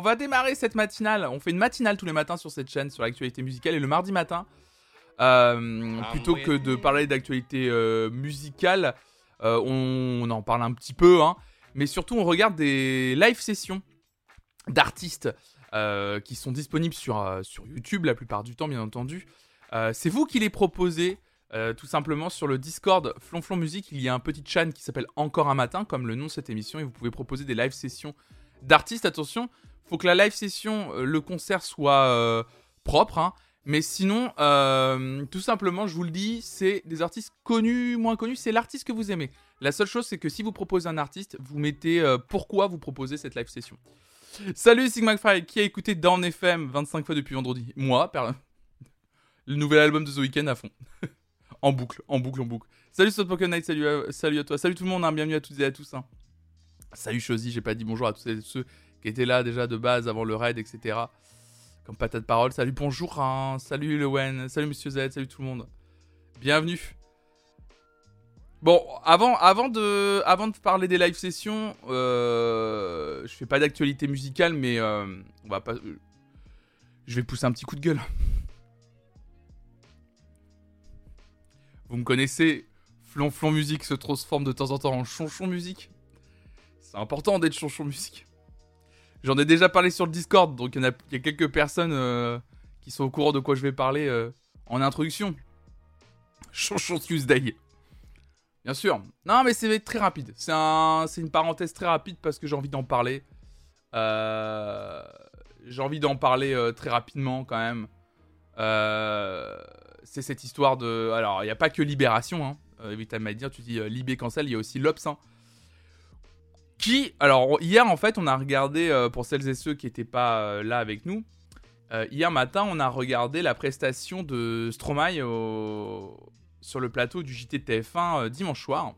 on va démarrer cette matinale. On fait une matinale tous les matins sur cette chaîne sur l'actualité musicale et le mardi matin, euh, plutôt que de parler d'actualité euh, musicale, euh, on, en parle un petit peu, hein, mais surtout on regarde des live sessions d'artistes qui sont disponibles sur, sur YouTube la plupart du temps, bien entendu. C'est vous qui les proposez. tout simplement sur le Discord Flonflon Musique, il y a un petit chan qui s'appelle Encore un matin, comme le nom de cette émission, et vous pouvez proposer des live sessions d'artistes. Attention, faut que la live session, le concert soit propre. Hein. Mais sinon, euh, tout simplement, je vous le dis, c'est des artistes connus, moins connus, c'est l'artiste que vous aimez. La seule chose, c'est que si vous proposez un artiste, vous mettez euh, pourquoi vous proposez cette live session. Salut Sigma Fry, qui a écouté Down FM 25 fois depuis vendredi Moi, le nouvel album de The Weeknd à fond. en boucle, en boucle, en boucle. Salut Pokémon Night, salut à, salut à toi. Salut tout le monde, hein, bienvenue à toutes et à tous. Hein. Salut Chosy, j'ai pas dit bonjour à tous ceux qui étaient là déjà de base avant le raid, etc comme patate parole. Salut, bonjour, hein. salut Lewen, salut Monsieur Z, salut tout le monde. Bienvenue. Bon, avant, avant, de, avant de parler des live sessions, euh, je fais pas d'actualité musicale, mais euh, on va pas. je vais pousser un petit coup de gueule. Vous me connaissez, Flonflon Musique se transforme de temps en temps en Chonchon Musique. C'est important d'être Chonchon Musique. J'en ai déjà parlé sur le Discord, donc il y, a quelques personnes euh, qui sont au courant de quoi je vais parler euh, en introduction. Chanchon Tuesday. Bien sûr. Non, mais c'est très rapide. C'est un, une parenthèse très rapide parce que j'ai envie d'en parler. Euh, j'ai envie d'en parler très rapidement quand même. c'est cette histoire de. Alors, il n'y a pas que Libération. Hein. Évite à dire, tu dis Libé cancel, il y a aussi l'Obs. Hein. Qui, alors hier en fait, on a regardé, euh, pour celles et ceux qui n'étaient pas euh, là avec nous, euh, hier matin, on a regardé la prestation de Stromae sur le plateau du JT TF1 dimanche soir,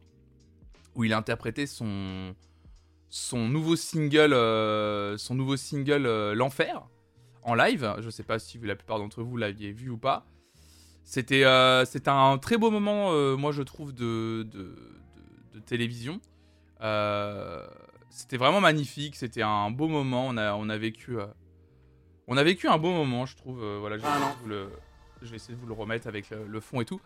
où il a interprété son, son nouveau single, son nouveau single L'Enfer, en live. Je ne sais pas si la plupart d'entre vous l'aviez vu ou pas. C'était un très beau moment, moi je trouve, de, télévision. Euh, c'était vraiment magnifique, c'était un beau moment. On a, on a vécu, euh, on a vécu un beau moment, je trouve. Euh, voilà, je vais, ah le, je vais, essayer de vous le remettre avec le, fond et tout.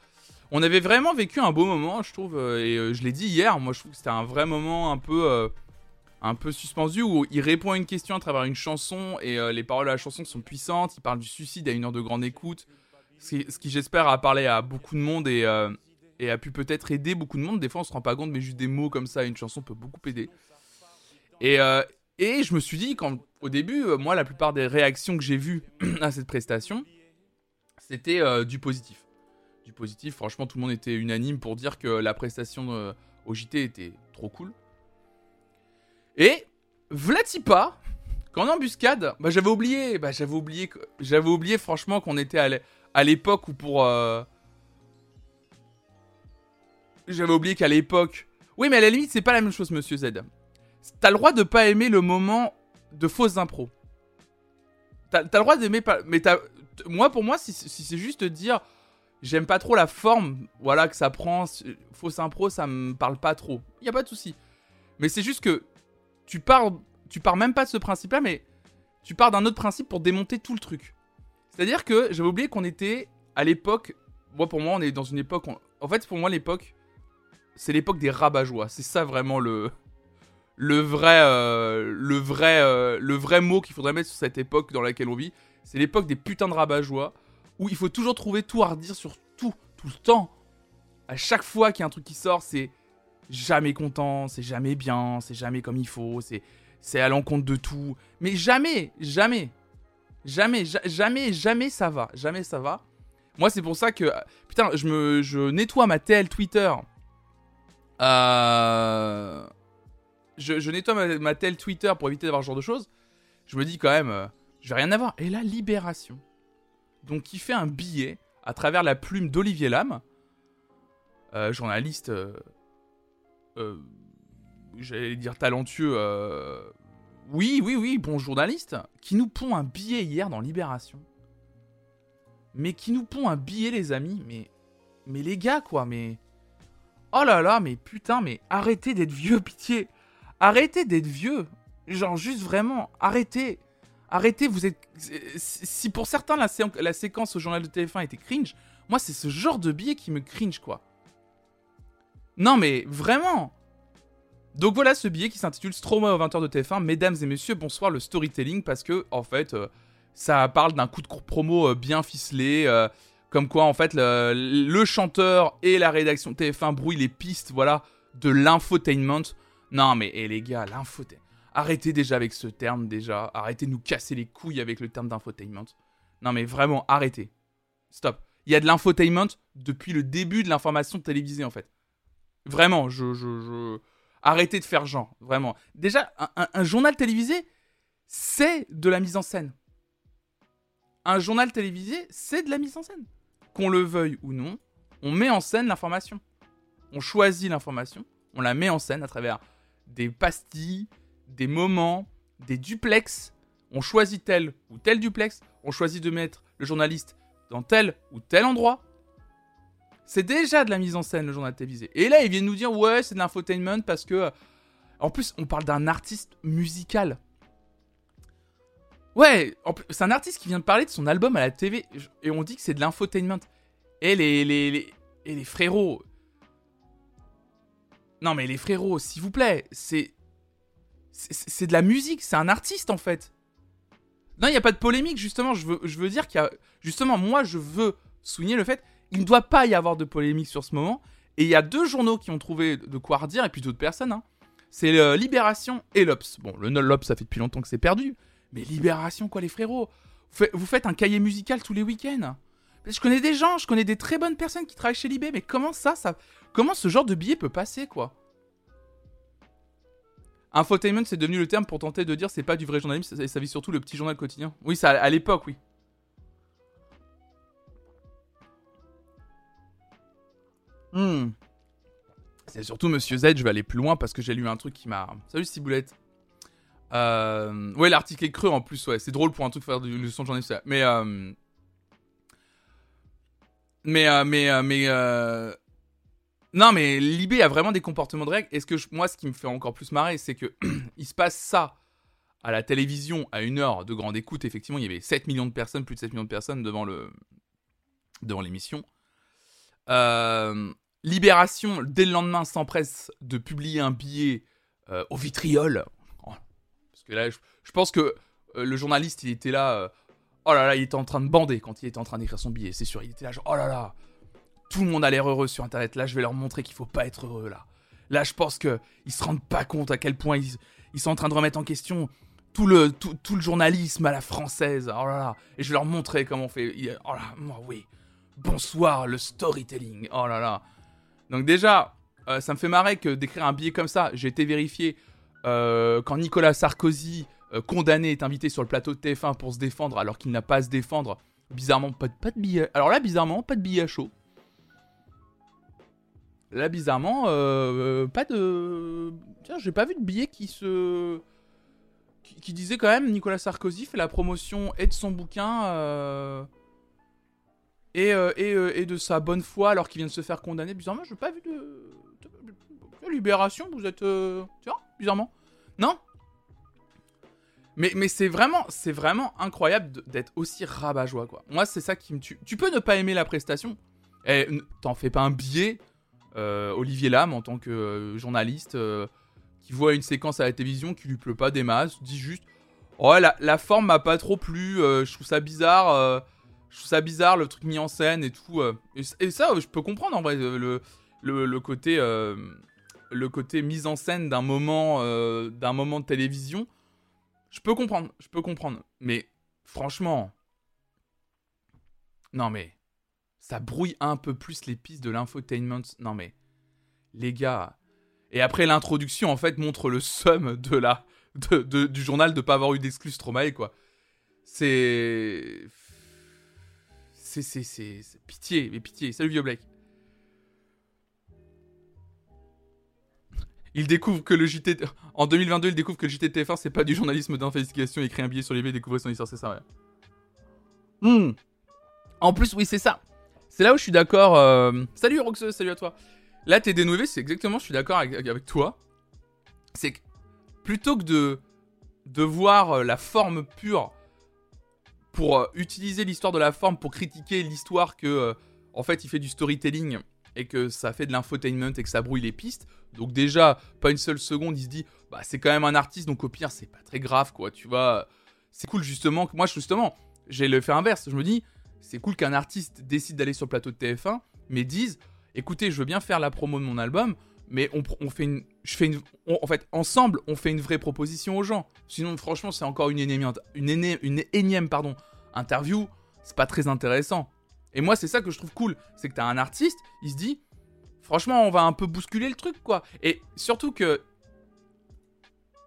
On avait vraiment vécu un beau moment, je trouve. et je l'ai dit hier, moi je trouve que c'était un vrai moment un peu, un peu suspendu où il répond à une question à travers une chanson et les paroles de la chanson sont puissantes. Il parle du suicide à une heure de grande écoute, ce qui, ce qui j'espère a parlé à beaucoup de monde et et a pu peut-être aider beaucoup de monde. Des fois, on se rend pas compte, mais juste des mots comme ça, une chanson peut beaucoup aider. Et, euh, et je me suis dit, quand, au début, euh, moi, la plupart des réactions que j'ai vues à cette prestation, c'était euh, du positif. Du positif, franchement, tout le monde était unanime pour dire que la prestation au JT était trop cool. Et, Vlatipa, qu'en embuscade, bah, j'avais oublié, bah, j'avais oublié, j'avais oublié franchement qu'on était à l'époque où pour j'avais oublié qu'à l'époque. Oui, mais à la limite, c'est pas la même chose, monsieur Z. T'as le droit de pas aimer le moment de fausses impro. T'as le droit d'aimer pas. Mais t'as. Moi, pour moi, si, c'est juste dire. J'aime pas trop la forme, voilà, que ça prend. Fausse impro, ça me parle pas trop. Y a pas de souci. Mais c'est juste que. Tu pars. Tu pars même pas de ce principe-là, mais. Tu pars d'un autre principe pour démonter tout le truc. C'est-à-dire que j'avais oublié qu'on était à l'époque. Moi, pour moi, on est dans une époque. En fait, pour moi, l'époque, c'est l'époque des rabat C'est ça vraiment le le vrai euh, le vrai euh, le vrai mot qu'il faudrait mettre sur cette époque dans laquelle on vit. C'est l'époque des putains de rabat où il faut toujours trouver tout à redire sur tout tout le temps. À chaque fois qu'il y a un truc qui sort, c'est jamais content, c'est jamais bien, c'est jamais comme il faut, c'est c'est à l'encontre de tout. Mais jamais, jamais, jamais, jamais, jamais ça va, jamais ça va. Moi, c'est pour ça que putain, je me je nettoie ma TL Twitter euh, je, nettoie ma, telle Twitter pour éviter d'avoir ce genre de choses. Je me dis quand même, euh, je vais rien avoir. Et la Libération, donc qui fait un billet à travers la plume d'Olivier Lam, euh, journaliste, j'allais dire talentueux, oui, oui, oui, bon journaliste, qui nous pond un billet hier dans Libération. Mais qui nous pond un billet, les amis, mais, mais les gars, quoi, mais Oh là là, mais putain, mais arrêtez d'être vieux, pitié. Arrêtez d'être vieux. Genre, juste vraiment, arrêtez. Arrêtez, vous êtes. Si pour certains la, séquence au journal de TF1 était cringe, moi c'est ce genre de billet qui me cringe quoi. Non mais vraiment Donc voilà ce billet qui s'intitule Stroma aux 20h de TF1. Mesdames et messieurs, bonsoir le storytelling parce que en fait euh, ça parle d'un coup de promo euh, bien ficelé. Euh, comme quoi en fait le, chanteur et la rédaction TF1 brouillent les pistes voilà de l'infotainment. Non mais eh, les gars, l'infotainment. Arrêtez déjà avec ce terme déjà. Arrêtez de nous casser les couilles avec le terme d'infotainment. Non mais vraiment, arrêtez. Stop. Il y a de l'infotainment depuis le début de l'information télévisée en fait. Vraiment, je, je... Arrêtez de faire genre, vraiment. Déjà, un, journal télévisé, c'est de la mise en scène. Un journal télévisé, c'est de la mise en scène. Qu'on le veuille ou non, on met en scène l'information. On choisit l'information, on la met en scène à travers des pastilles, des moments, des duplex. On choisit tel ou tel duplex. On choisit de mettre le journaliste dans tel ou tel endroit. C'est déjà de la mise en scène, le journal télévisé. Et là, ils viennent nous dire, ouais, c'est de l'infotainment parce que. Euh, en plus, on parle d'un artiste musical. Ouais, c'est un artiste qui vient de parler de son album à la TV. Et on dit que c'est de l'infotainment. Et les, les, les, et les frérots. Non, mais les frérots, s'il vous plaît, c'est c'est de la musique, c'est un artiste en fait. Non, il n'y a pas de polémique, justement. Je veux, je veux dire qu'il y a. Justement, moi, je veux souligner le fait il ne doit pas y avoir de polémique sur ce moment. Et il y a deux journaux qui ont trouvé de quoi redire, et puis d'autres personnes. Hein. C'est euh, Libération et l'Obs. Bon, le l'Obs, ça fait depuis longtemps que c'est perdu. Mais Libération, quoi, les frérots Vous faites un cahier musical tous les week-ends. Je connais des gens, je connais des très bonnes personnes qui travaillent chez Libé, mais comment ça, ça. Comment ce genre de billet peut passer, quoi? Infotainment, c'est devenu le terme pour tenter de dire c'est pas du vrai journalisme, ça, ça vit surtout le petit journal quotidien. Oui, ça à l'époque, oui. Hmm. C'est surtout Monsieur Z, je vais aller plus loin parce que j'ai lu un truc qui m'a. Salut Ciboulette. Euh... Ouais, l'article est creux en plus, ouais. C'est drôle pour un truc faire du son de journaliste. Mais. Euh... Mais, euh, mais, euh, mais, non, mais Libé a vraiment des comportements de règles. Et ce que moi, ce qui me fait encore plus marrer, c'est que il se passe ça à la télévision à une heure de grande écoute. Effectivement, il y avait 7 millions de personnes, plus de 7 millions de personnes devant le devant l'émission. Libération, dès le lendemain, s'empresse de publier un billet au vitriol. Que je, pense que euh, le journaliste, il était là. oh là là, il était en train de bander quand il était en train d'écrire son billet. C'est sûr, il était là, genre, oh là là, tout le monde a l'air heureux sur Internet. Là, je vais leur montrer qu'il faut pas être heureux, là. Là, je pense qu'ils se rendent pas compte à quel point ils, sont en train de remettre en question tout le, tout, le journalisme à la française. Oh là là. Et je vais leur montrer comment on fait. Oh là, moi, oui. Bonsoir, le storytelling. Oh là là. Donc déjà, euh, ça me fait marrer que d'écrire un billet comme ça, j'ai été vérifié euh, quand Nicolas Sarkozy, euh, condamné, est invité sur le plateau de TF1 pour se défendre alors qu'il n'a pas à se défendre. Bizarrement, pas de, pas. Alors là, bizarrement, pas de billet à chaud. Là, bizarrement, euh, euh, pas de. Tiens, j'ai pas vu de billet qui se. Qui, disait quand même Nicolas Sarkozy fait la promotion et de son bouquin euh, et, et, de sa bonne foi alors qu'il vient de se faire condamner. Bizarrement, j'ai pas vu de. Libération, vous êtes. Tiens, bizarrement. Non mais, mais c'est vraiment, vraiment incroyable d'être aussi rabat-joie, quoi. Moi, c'est ça qui me tue. Tu peux ne pas aimer la prestation. Eh, t'en fais pas un billet euh, Olivier Lam en tant que euh, journaliste euh, qui voit une séquence à la télévision qui lui pleut pas des masses, dit juste Oh, la, forme m'a pas trop plu, je trouve ça bizarre, je trouve ça bizarre le truc mis en scène et tout. Et, ça, je peux comprendre en vrai le, côté, le côté mise en scène d'un moment, d'un moment de télévision. Je peux comprendre, je peux comprendre. Mais franchement, non mais ça brouille un peu plus les pistes de l'infotainment. Non mais, les gars. Et après l'introduction, en fait, montre le somme de la, de, du journal de pas avoir eu d'exclus Stromae, quoi. C'est... C'est, c'est, c'est, pitié, mais pitié. Salut Vieux Blake. Il découvre que le JT... En 2022, il découvre que le JT TF1, c'est pas du journalisme d'investigation. Il crée un billet sur les et découvre son histoire, c'est ça. Hmm. En plus, oui, c'est ça. C'est là où je suis d'accord. Euh, salut Roxeux, salut à toi. Là, t'es dénoué, c'est exactement, je suis d'accord avec, toi. C'est que plutôt que de de voir euh, la forme pure pour euh, utiliser l'histoire de la forme pour critiquer l'histoire que, en fait, il fait du storytelling et que ça fait de l'infotainment et que ça brouille les pistes. Donc déjà, pas une seule seconde, il se dit, bah c'est quand même un artiste, donc au pire, c'est pas très grave, quoi, tu vois. C'est cool justement, moi justement, j'ai le fait inverse, je me dis, c'est cool qu'un artiste décide d'aller sur le plateau de TF1, mais dise, écoutez, je veux bien faire la promo de mon album, mais on, fait une, je fais une, en fait, ensemble, on fait une vraie proposition aux gens. Sinon, franchement, c'est encore une énième, une, une pardon, interview, c'est pas très intéressant. Et moi, c'est ça que je trouve cool, c'est que t'as un artiste, il se dit, franchement, on va un peu bousculer le truc, quoi. Et surtout que,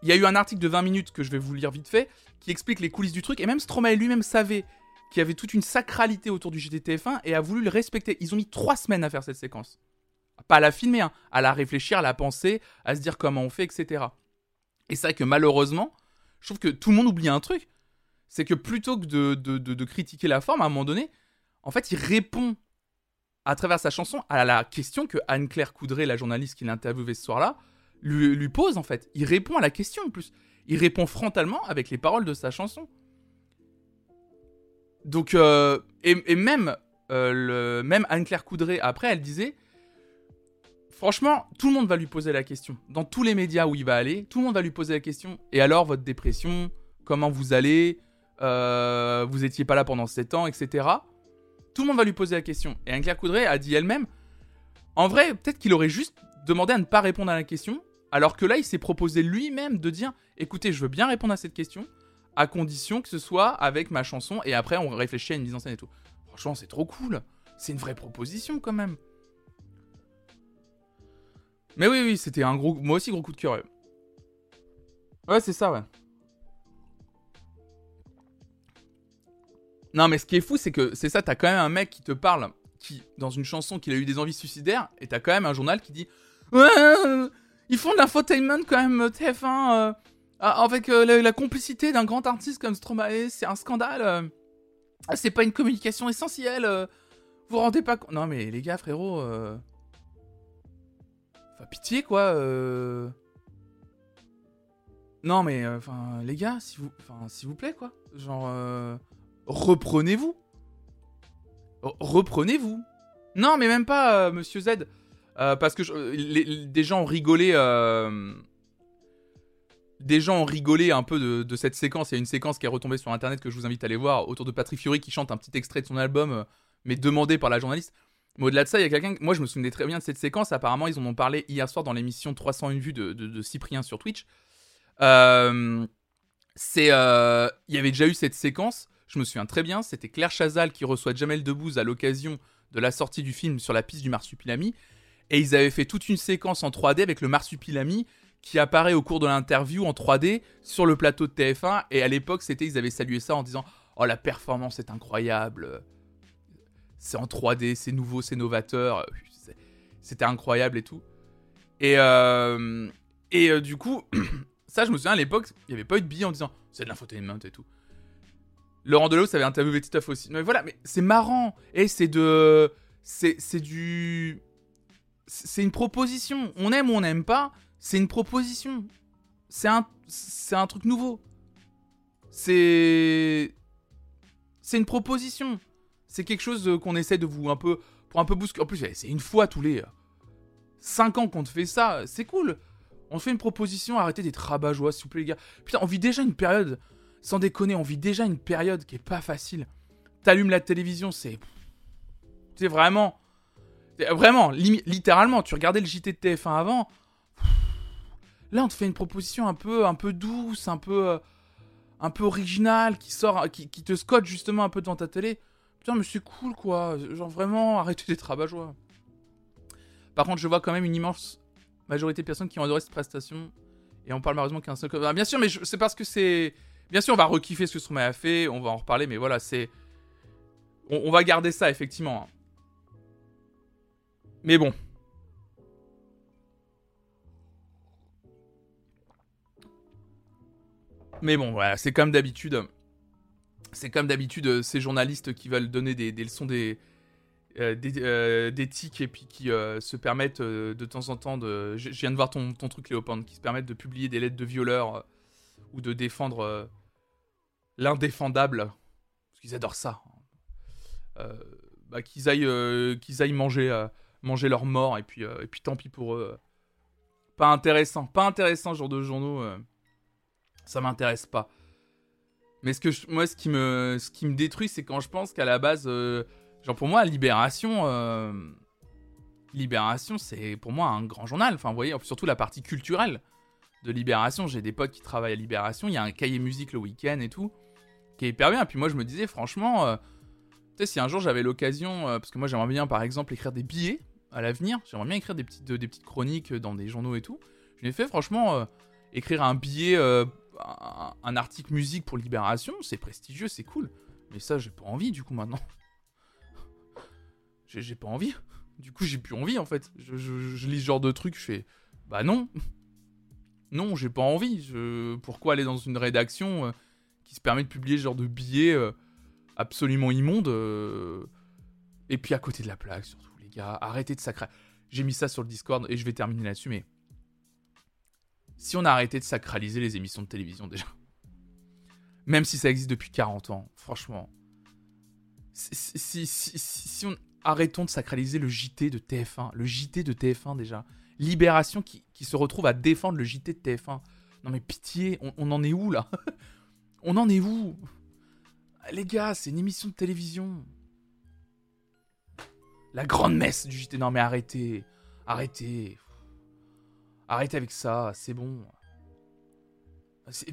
il y a eu un article de 20 minutes que je vais vous lire vite fait, qui explique les coulisses du truc, et même Stromae lui-même savait qu'il y avait toute une sacralité autour du GTTF1 et a voulu le respecter. Ils ont mis trois semaines à faire cette séquence. Pas à la filmer, hein, à la réfléchir, à la penser, à se dire comment on fait, etc. Et c'est vrai que malheureusement, je trouve que tout le monde oublie un truc. C'est que plutôt que de, de, critiquer la forme, à un moment donné, en fait, il répond à travers sa chanson à la question que Anne-Claire Coudray, la journaliste qui l'a interviewé ce soir-là, lui, pose en fait. Il répond à la question en plus. Il répond frontalement avec les paroles de sa chanson. Donc, euh, et, même, euh, même Anne-Claire Coudray, après, elle disait Franchement, tout le monde va lui poser la question. Dans tous les médias où il va aller, tout le monde va lui poser la question. Et alors, votre dépression Comment vous allez euh, Vous étiez pas là pendant 7 ans, etc. Tout le monde va lui poser la question. Et Anne-Claire a dit elle-même En vrai, peut-être qu'il aurait juste demandé à ne pas répondre à la question. Alors que là, il s'est proposé lui-même de dire Écoutez, je veux bien répondre à cette question, à condition que ce soit avec ma chanson. Et après, on réfléchit à une mise en scène et tout. Franchement, c'est trop cool. C'est une vraie proposition quand même. Mais oui, oui, c'était un gros. Moi aussi, gros coup de cœur. Ouais, c'est ça, ouais. Non, mais ce qui est fou, c'est que c'est ça, t'as quand même un mec qui te parle, qui, dans une chanson, qu'il a eu des envies suicidaires, et t'as quand même un journal qui dit Ouais, euh, ils font de l'infotainment quand même, TF1, euh, avec euh, la, complicité d'un grand artiste comme Stromae, c'est un scandale. Ah, c'est pas une communication essentielle. vous rendez pas compte Non, mais les gars, frérot. Enfin, pitié, quoi. Non, mais, enfin, les gars, s'il vous... Vous plaît, quoi. Genre, reprenez-vous. Reprenez-vous. Non, mais même pas, Monsieur Z. parce que des gens ont rigolé... Des gens ont rigolé un peu de, cette séquence. Il y a une séquence qui est retombée sur Internet que je vous invite à aller voir, autour de Patrick Fiori qui chante un petit extrait de son album, mais demandé par la journaliste. Mais au-delà de ça, il y a quelqu'un. Moi, je me souvenais très bien de cette séquence. Apparemment, ils en ont parlé hier soir dans l'émission 301 vues de, Cyprien sur Twitch. Euh, c'est, euh, il y avait déjà eu cette séquence. Je me souviens très bien. C'était Claire Chazal qui reçoit Jamel Debbouze à l'occasion de la sortie du film sur la piste du marsupilami. Et ils avaient fait toute une séquence en 3D avec le marsupilami qui apparaît au cours de l'interview en 3D sur le plateau de TF1. Et à l'époque, c'était, ils avaient salué ça en disant Oh, la performance est incroyable c'est en 3D, c'est nouveau, c'est novateur, c'était incroyable et tout. Et, euh, euh, du coup, ça, je me souviens à l'époque, il n'y avait pas eu de billet en disant c'est de l'infotainment et tout. Laurent Delahousse avait interviewé Titoff aussi. Mais voilà, mais c'est marrant. Et c'est de. C'est du. C'est une proposition. On aime ou on n'aime pas, c'est une proposition. C'est un, un truc nouveau. C'est. C'est une proposition c'est quelque chose euh, qu'on essaie de vous un peu. Pour un peu bousculer. En plus, c'est une fois tous les 5 euh, ans qu'on te fait ça. C'est cool. On fait une proposition, arrêtez d'être rabat-joie, s'il vous plaît, les gars. Putain, on vit déjà une période. Sans déconner, on vit déjà une période qui est pas facile. T'allumes la télévision, c'est. C'est vraiment. Vraiment, littéralement, tu regardais le JT de TF1 avant. Là, on te fait une proposition un peu, un peu douce, un peu, euh, un peu originale, qui sort, qui, te scotche justement un peu devant ta télé. Putain, mais c'est cool quoi. Genre vraiment, arrêtez d'être rabat-joie. Par contre, je vois quand même une immense majorité de personnes qui ont adoré cette prestation. Et on parle malheureusement qu'un seul. Bien sûr, mais c'est parce que c'est. Bien sûr, on va rekiffer ce que Stromae a fait, on va en reparler, mais voilà, c'est. On, va garder ça, effectivement. Hein. Mais bon. Mais bon, voilà, c'est comme d'habitude c'est comme d'habitude euh, ces journalistes qui veulent donner des, leçons euh, euh, d'éthique et puis qui se permettent de temps en temps de. Je, viens de voir ton, ton truc, Léopold, qui se permettent de publier des lettres de violeurs ou de défendre l'indéfendable, parce qu'ils adorent ça. Bah, qu'ils aillent, qu'ils aillent manger, manger leur mort et puis, et puis tant pis pour eux. Pas intéressant, pas intéressant, genre de journaux. ça m'intéresse pas. Mais ce que moi, ce qui me, ce qui me détruit, c'est quand je pense qu'à la base, euh, genre pour moi, Libération, euh, Libération, c'est pour moi un grand journal. Enfin, vous voyez, surtout la partie culturelle de Libération. J'ai des potes qui travaillent à Libération. Il y a un cahier musique le week-end et tout, qui est hyper bien. Puis moi, je me disais, franchement, euh, si un jour j'avais l'occasion, parce que moi, j'aimerais bien, par exemple, écrire des billets à l'avenir. J'aimerais bien écrire des petites, chroniques dans des journaux et tout. Je l'ai fait, franchement, écrire un billet un, article musique pour Libération, c'est prestigieux, c'est cool. Mais ça, j'ai pas envie du coup maintenant. j'ai pas envie. Du coup, j'ai plus envie en fait. Je, lis ce genre de trucs, je fais bah non. Non, j'ai pas envie. Pourquoi aller dans une rédaction euh, qui se permet de publier ce genre de billets euh, absolument immondes euh, Et puis à côté de la plaque, surtout, les gars, arrêtez de sacrer. J'ai mis ça sur le Discord et je vais terminer là-dessus, mais si on a arrêté de sacraliser les émissions de télévision déjà. Même si ça existe depuis 40 ans, franchement. Si, si, on... Arrêtons de sacraliser le JT de TF1. Le JT de TF1 déjà. Libération qui, se retrouve à défendre le JT de TF1. Non mais pitié, on, on en est où là? On en est où? Les gars, c'est une émission de télévision. La grande messe du JT. Non mais arrêtez. Arrêtez. Arrêtez avec ça, c'est bon.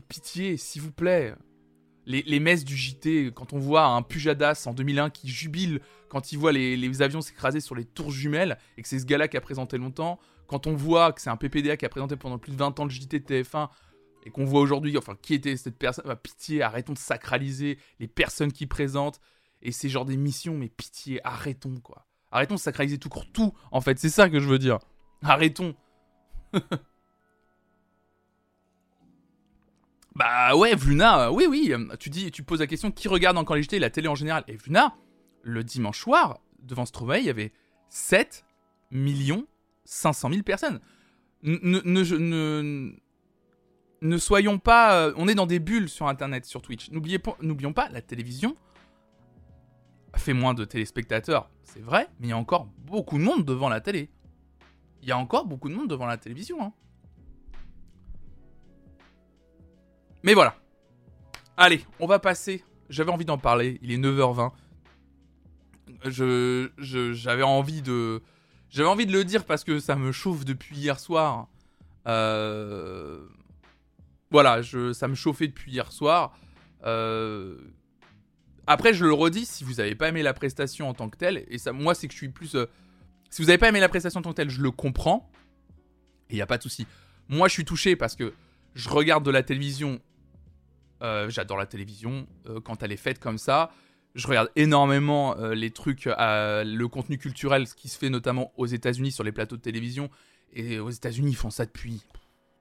Pitié, s'il vous plaît. Les, messes du JT, quand on voit un Pujadas en 2001 qui jubile quand il voit les, avions s'écraser sur les tours jumelles, et que c'est ce gars-là qui a présenté longtemps, quand on voit que c'est un PPDA qui a présenté pendant plus de 20 ans le JT de TF1, et qu'on voit aujourd'hui, enfin, qui était cette personne, pitié, arrêtons de sacraliser les personnes qui présentent, et ces genres d'émissions, mais pitié, arrêtons, quoi. Arrêtons de sacraliser tout court, tout, en fait, c'est ça que je veux dire. Arrêtons. bah ouais, Vluna, oui, oui. Euh, tu dis, tu poses la question qui regarde encore les JT, la télé en général? Et Vluna, le dimanche soir, devant Stromae, il y avait 7 millions 500 000 personnes. Ne, ne, ne, soyons pas. Euh, on est dans des bulles sur Internet, sur Twitch. N'oublions pas, la télévision fait moins de téléspectateurs, c'est vrai, mais il y a encore beaucoup de monde devant la télé il y a encore beaucoup de monde devant la télévision. Hein. Mais voilà. Allez, on va passer. J'avais envie d'en parler. Il est 9h20. Je, j'avais envie de, j'avais envie de le dire parce que ça me chauffe depuis hier soir. Euh, voilà, je, ça me chauffait depuis hier soir. Euh, après, je le redis, si vous n'avez pas aimé la prestation en tant que telle, et ça, moi, c'est que je suis plus euh, si vous n'avez pas aimé la prestation en tant que telle, je le comprends. Et il n'y a pas de souci. Moi, je suis touché parce que je regarde de la télévision. Euh, j'adore la télévision quand elle est faite comme ça. Je regarde énormément les trucs, le contenu culturel, ce qui se fait notamment aux États-Unis sur les plateaux de télévision. Et aux États-Unis, ils font ça depuis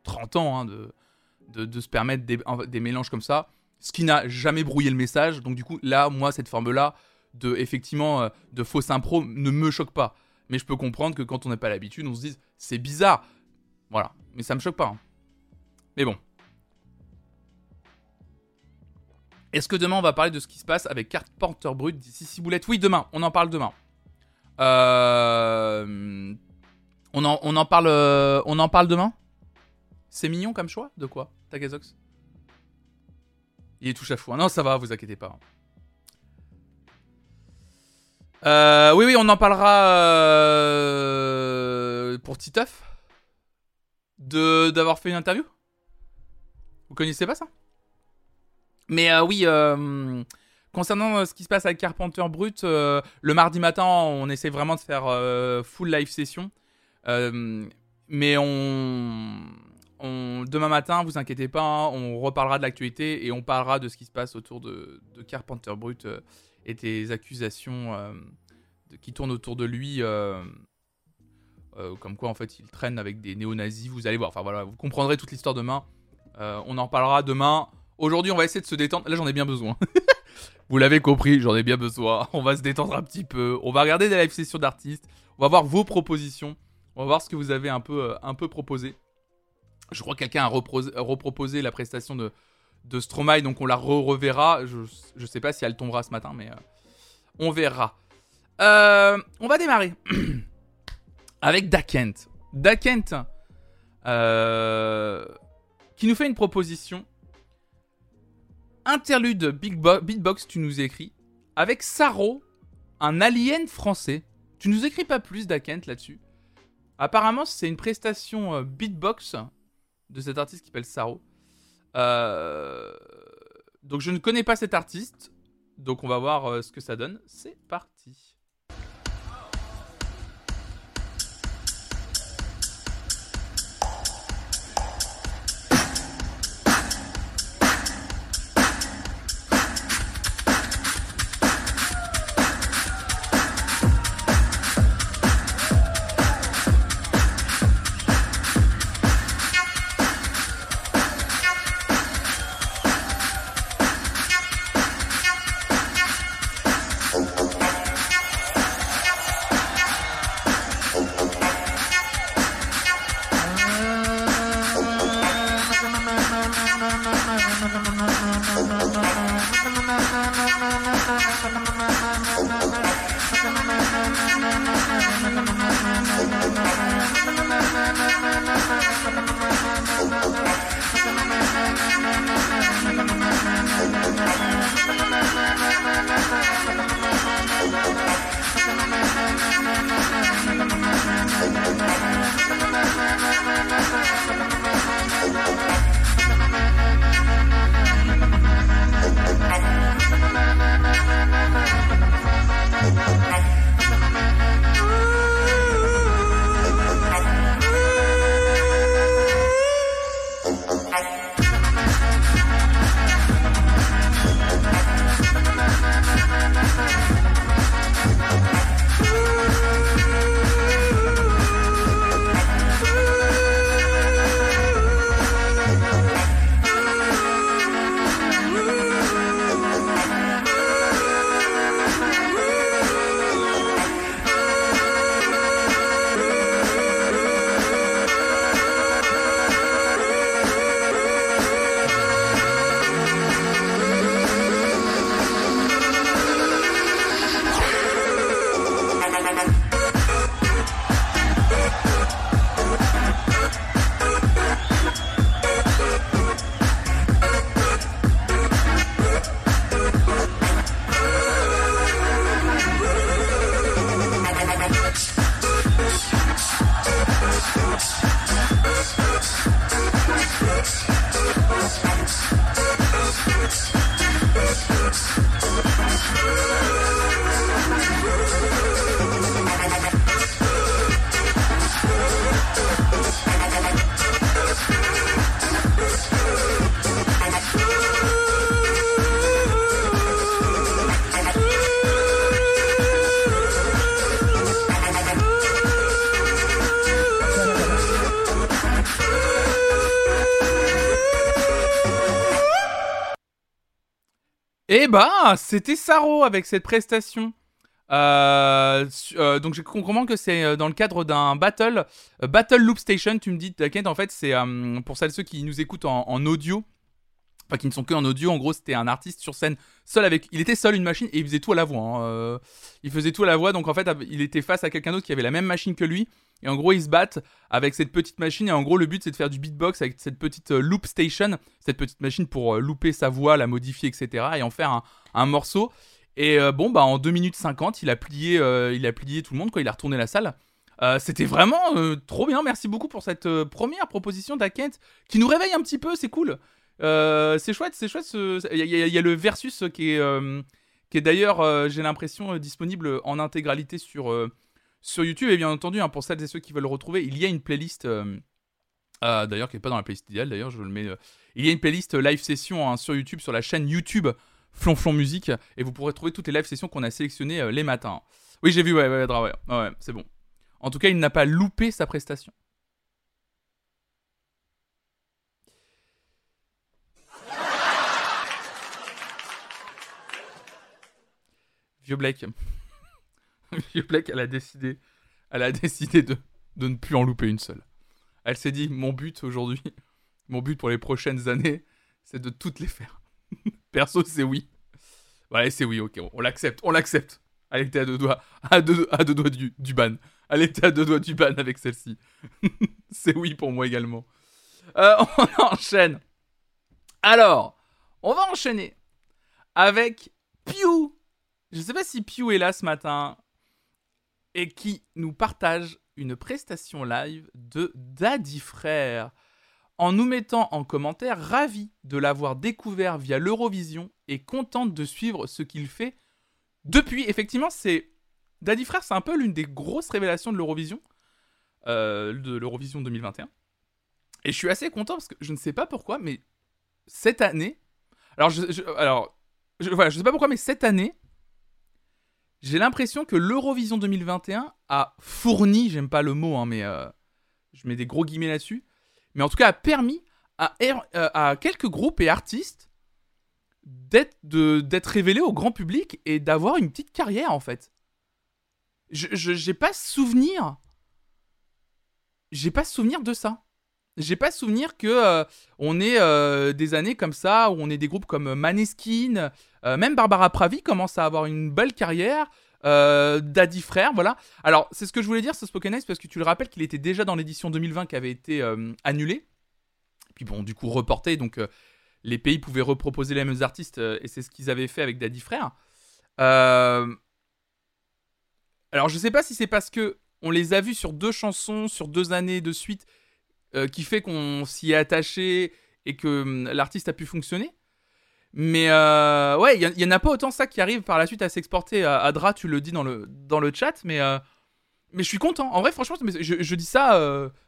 30 ans, hein, de, se permettre des, mélanges comme ça. Ce qui n'a jamais brouillé le message. Donc, du coup, là, moi, cette forme-là, de, effectivement, de fausse impro, ne me choque pas. Mais je peux comprendre que quand on n'a pas l'habitude, on se dise c'est bizarre. Voilà. Mais ça me choque pas. Hein. Mais bon. Est-ce que demain on va parler de ce qui se passe avec Carpenter Brut d'ici Ciboulette Oui, demain. On en parle demain. Euh... Euh, on en parle demain? C'est mignon comme choix De quoi Tagazox Il est tout à fou. Non, ça va, vous inquiétez pas. Euh, oui, oui, on en parlera euh, pour Titeuf. De d'avoir fait une interview? Vous connaissez pas ça? Mais euh, oui, concernant ce qui se passe avec Carpenter Brut, le mardi matin, on essaie vraiment de faire full live session. mais on, demain matin, vous inquiétez pas, hein, on reparlera de l'actualité et on parlera de ce qui se passe autour de, Carpenter Brut et des accusations euh, qui tournent autour de lui, euh, euh, comme quoi en fait il traîne avec des néo-nazis. Vous allez voir, enfin voilà, vous comprendrez toute l'histoire demain. on en parlera demain. Aujourd'hui, on va essayer de se détendre. Là, j'en ai bien besoin. vous l'avez compris, j'en ai bien besoin. On va se détendre un petit peu. On va regarder des live sessions d'artistes. On va voir vos propositions. On va voir ce que vous avez un peu, un peu proposé. Je crois que quelqu'un a reproposé la prestation de, de Stromae, donc on la reverra. Je, je sais pas si elle tombera ce matin, mais on verra. on va démarrer avec Dakent. Dakent, qui nous fait une proposition. Interlude Beatbox, tu nous écris. Avec Saro, un alien français. Tu nous écris pas plus, Dakent, là-dessus. Apparemment, c'est une prestation euh, beatbox de cet artiste qui s'appelle Saro. Euh, donc, je ne connais pas cet artiste. Donc, on va voir euh, ce que ça donne. C'est parti. Ben, c'était Saro avec cette prestation. Euh, euh, donc je comprends que c'est euh, dans le cadre d'un battle, Battle Loop Station. Tu me dis, t'inquiète, en fait, c'est pour celles ceux qui nous écoutent en, audio, enfin qui ne sont que en audio. En gros, c'était un artiste sur scène seul avec, il était seul une machine et il faisait tout à la voix. Hein, il faisait tout à la voix, donc en fait, il était face à quelqu'un d'autre qui avait la même machine que lui. Et en gros, ils se battent avec cette petite machine. Et en gros, le but, c'est de faire du beatbox avec cette petite euh, loop station, cette petite machine pour euh, louper sa voix, la modifier, etc. Et en faire un, morceau. Et euh, bon, bah, en 2 minutes 50, il a plié, il a plié tout le monde quand il a retourné la salle. C'était vraiment trop bien. Merci beaucoup pour cette première proposition d'Akent qui nous réveille un petit peu. C'est cool. C'est chouette, c'est chouette. Il y, a le versus qui est, qui est d'ailleurs, j'ai l'impression, disponible en intégralité sur sur YouTube, et bien entendu, hein, pour celles et ceux qui veulent le retrouver, il y a une playlist. Euh, euh, d'ailleurs, qui n'est pas dans la playlist idéale, d'ailleurs, je le mets. Euh, il y a une playlist live session hein, sur YouTube, sur la chaîne YouTube Flonflon Musique, et vous pourrez trouver toutes les live sessions qu'on a sélectionnées les matins. Oui, j'ai vu, ouais, ouais, ouais, ouais, c'est bon. En tout cas, il n'a pas loupé sa prestation. Vieux Blake. Vieux Black, elle a décidé, elle a décidé de, ne plus en louper une seule. Elle s'est dit mon but aujourd'hui, mon but pour les prochaines années, c'est de toutes les faire. Perso, c'est oui. Ouais, c'est oui, ok, on, l'accepte, on l'accepte. Elle était à deux doigts, à du ban. Elle était à deux doigts du ban avec celle-ci. c'est oui pour moi également. Euh, on enchaîne. Alors, on va enchaîner avec Pew. Je sais pas si Pew est là ce matin et qui nous partage une prestation live de Daddy Frère en nous mettant en commentaire ravi de l'avoir découvert via l'Eurovision et contente de suivre ce qu'il fait depuis. Effectivement, c'est Daddy Frère, c'est un peu l'une des grosses révélations de l'Eurovision, euh, de l'Eurovision 2021. Et je suis assez content parce que je ne sais pas pourquoi, mais cette année, alors je, alors je, voilà, je sais pas pourquoi, mais cette année, j'ai l'impression que l'Eurovision 2021 a fourni, j'aime pas le mot, hein, mais euh, je mets des gros guillemets là-dessus, mais en tout cas a permis à, euh, à quelques groupes et artistes d'être révélés au grand public et d'avoir une petite carrière en fait. Je j'ai pas souvenir, j'ai pas souvenir de ça. J'ai pas souvenir que euh, on ait euh, des années comme ça où on ait des groupes comme Maneskin, euh, même Barbara Pravi commence à avoir une belle carrière. Daddy Frère, voilà. Alors, c'est ce que je voulais dire, ce Spoken Ice, parce que tu le rappelles qu'il était déjà dans l'édition 2020 qui avait été annulée. Puis bon, du coup, reporté, donc les pays pouvaient reproposer les mêmes artistes, et c'est ce qu'ils avaient fait avec Daddy Frère. Alors, je sais pas si c'est parce que on les a vus sur deux chansons, sur deux années de suite, euh, qui fait qu'on s'y est attaché et que hum, l'artiste a pu fonctionner. Mais euh, ouais, il y, en a pas autant ça qui arrive par la suite à s'exporter. Adra, tu le dis dans le, dans le chat, mais, euh, mais je suis content. En vrai, franchement, je, dis ça,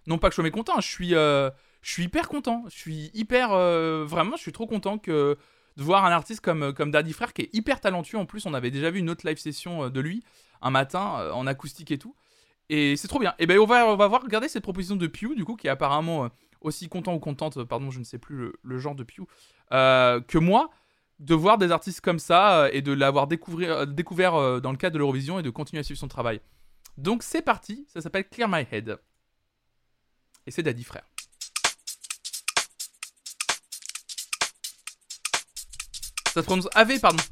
non pas que je sois mécontent, je suis, je suis hyper content. Je suis hyper. vraiment, je suis trop content de voir un artiste comme, comme Daddy Frère qui est hyper talentueux. En plus, on avait déjà vu une autre live session de lui un matin en acoustique et tout. Et c'est trop bien. Et ben on va, on va voir, regarder cette proposition de Pew, du coup, qui est apparemment euh, aussi content ou contente, pardon, je ne sais plus le, genre de Pew, euh, que moi, de voir des artistes comme ça euh, et de l'avoir découvert, découvert dans le cadre de l'Eurovision et de continuer à suivre son travail. Donc c'est parti, ça s'appelle Clear My Head. Et c'est Daddy Frère. Ça se prononce AV, pardon.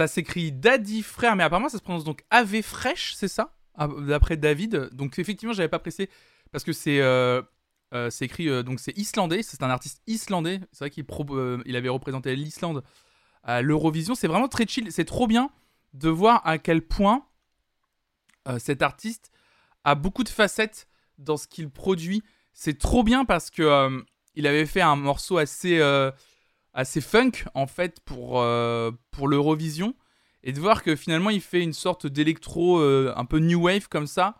Ça s'écrit Daddy Frère, mais apparemment ça se prononce donc AV Fresh, c'est ça? Ah, D'après David. Donc, effectivement, j'avais pas pressé parce que c'est euh, euh, écrit, euh, donc c'est islandais, c'est un artiste islandais. C'est vrai qu'il euh, avait représenté l'Islande à l'Eurovision. C'est vraiment très chill, c'est trop bien de voir à quel point cet artiste a beaucoup de facettes dans ce qu'il produit. C'est trop bien parce que il avait fait un morceau assez, assez funk en fait pour, euh, pour l'Eurovision et de voir que finalement il fait une sorte d'électro euh, un peu new wave comme ça.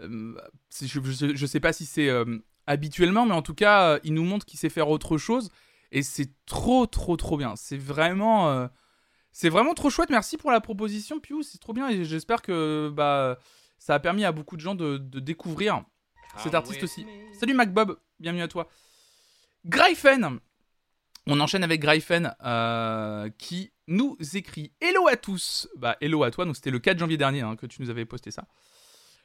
Euh, je, je, je sais pas si c'est habituellement, mais en tout cas, il nous montre qu'il sait faire autre chose et c'est trop, trop, trop bien. C'est vraiment, c'est vraiment trop chouette. Merci pour la proposition, Piu. C'est trop bien et j'espère que bah, ça a permis à beaucoup de gens de, de découvrir cet artiste aussi. Salut MacBob, bienvenue à toi. Gryphen, on enchaîne avec Gryphen euh, qui nous écrit Hello à tous. Bah, hello à toi, donc c'était le 4 janvier dernier hein, que tu nous avais posté ça.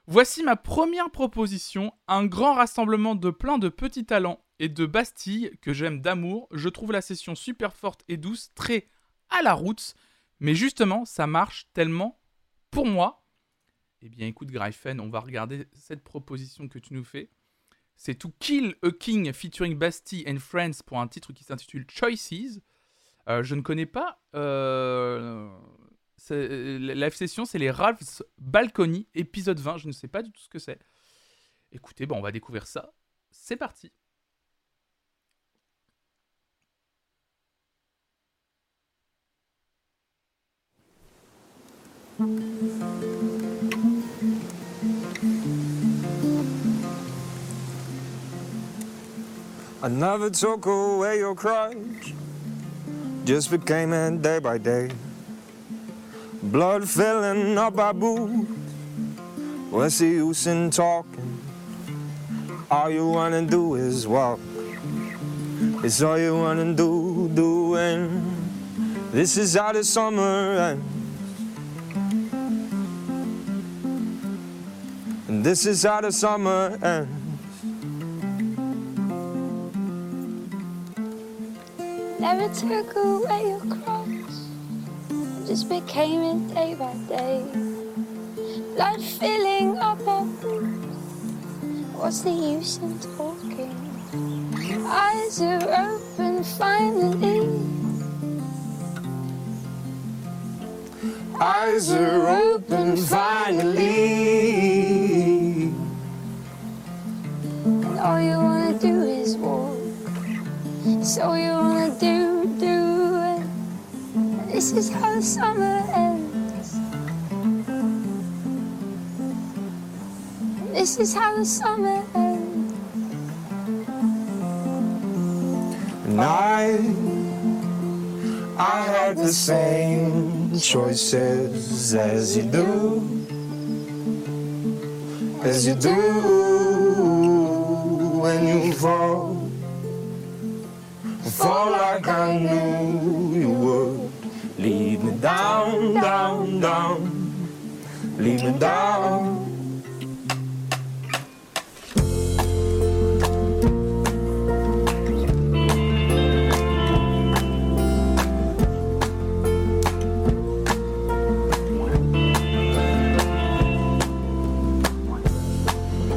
Voici ma première proposition, un grand rassemblement de plein de petits talents et de bastilles que j'aime d'amour. Je trouve la session super forte et douce, très à la route, mais justement, ça marche tellement pour moi. Eh bien, écoute, Gryphen, on va regarder cette proposition que tu nous fais. C'est To Kill a King featuring Bastille and Friends pour un titre qui s'intitule Choices. Euh, je ne connais pas. Euh, c'est- la session, c'est les Ralph's Balcony, épisode 20. Je ne sais pas du tout ce que c'est. Écoutez, bon, on va découvrir ça. C'est parti. I never took away your crutch, just became it day by day. Blood filling up our boots. What's the use in talking? All you wanna do is walk. It's all you wanna do, doing. This is how the summer ends. And this is how the summer ends. Never took away your cross, just became it day by day. Blood filling up our boots. What's the use in talking? Eyes are open finally. Eyes are open finally. And all you wanna do is walk. All you wanna do, do it. This is how the summer ends. This is how the summer ends. And I, I had the same choices as you do, as you do when you fall, fall like I knew you would. Lead me down, down, down, lead me down.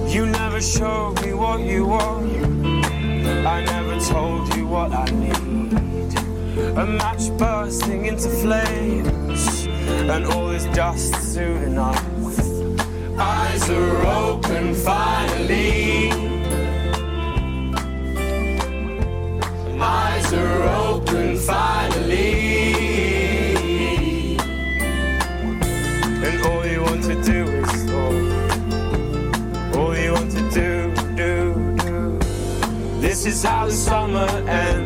You never showed me what you want. What I need. A match bursting into flames, and all is just soon enough. Eyes are open finally. Eyes are open finally. Is how the summer ends.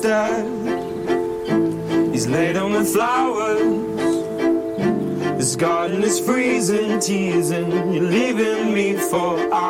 Doorstep. He's laden with flowers. This garden is freezing, teasing. You're leaving me for hours.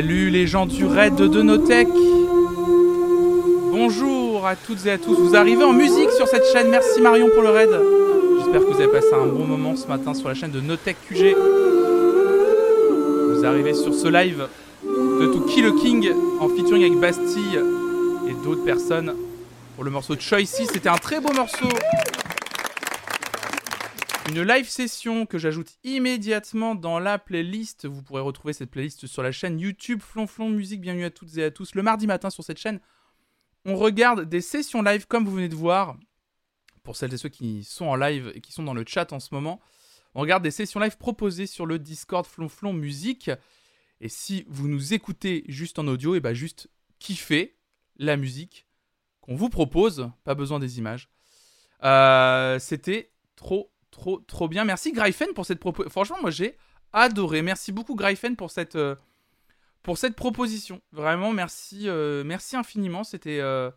Salut les gens du raid de Notech Bonjour à toutes et à tous, vous arrivez en musique sur cette chaîne, merci Marion pour le raid. J'espère que vous avez passé un bon moment ce matin sur la chaîne de Notech QG. Vous arrivez sur ce live de To Kill a King en featuring avec Bastille et d'autres personnes pour le morceau Choicy, c'était un très beau morceau. Une live session que j'ajoute immédiatement dans la playlist. Vous pourrez retrouver cette playlist sur la chaîne YouTube Flonflon Musique. Bienvenue à toutes et à tous. Le mardi matin sur cette chaîne, on regarde des sessions live comme vous venez de voir. Pour celles et ceux qui sont en live et qui sont dans le chat en ce moment, on regarde des sessions live proposées sur le Discord Flonflon Musique. Et si vous nous écoutez juste en audio, et bah juste kiffez la musique qu'on vous propose. Pas besoin des images. Euh, C'était trop, trop, trop bien. Merci Gryphen pour cette proposition. Franchement, moi j'ai adoré. Merci beaucoup Gryphen pour cette, euh, pour cette proposition. Vraiment, merci, euh, merci infiniment. C'était, euh,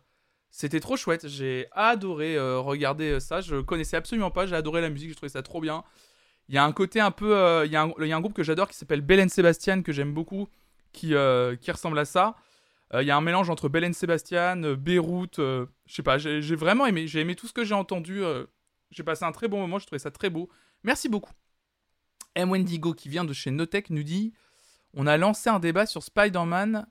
c'était trop chouette. J'ai adoré regarder ça. Je connaissais absolument pas. J'ai adoré la musique. Je trouvais ça trop bien. Il y a un côté un peu. Il y, a un- groupe que j'adore qui s'appelle Belen Sebastian que j'aime beaucoup, qui, qui ressemble à ça. Il y a un mélange entre Belen Sebastian, Beyrouth. je sais pas. J'ai j'ai vraiment aimé. J'ai aimé tout ce que j'ai entendu. J'ai passé un très bon moment. Je trouvais ça très beau. Merci beaucoup. M. Wendigo qui vient de chez Notech nous dit On a lancé un débat sur Spider-Man.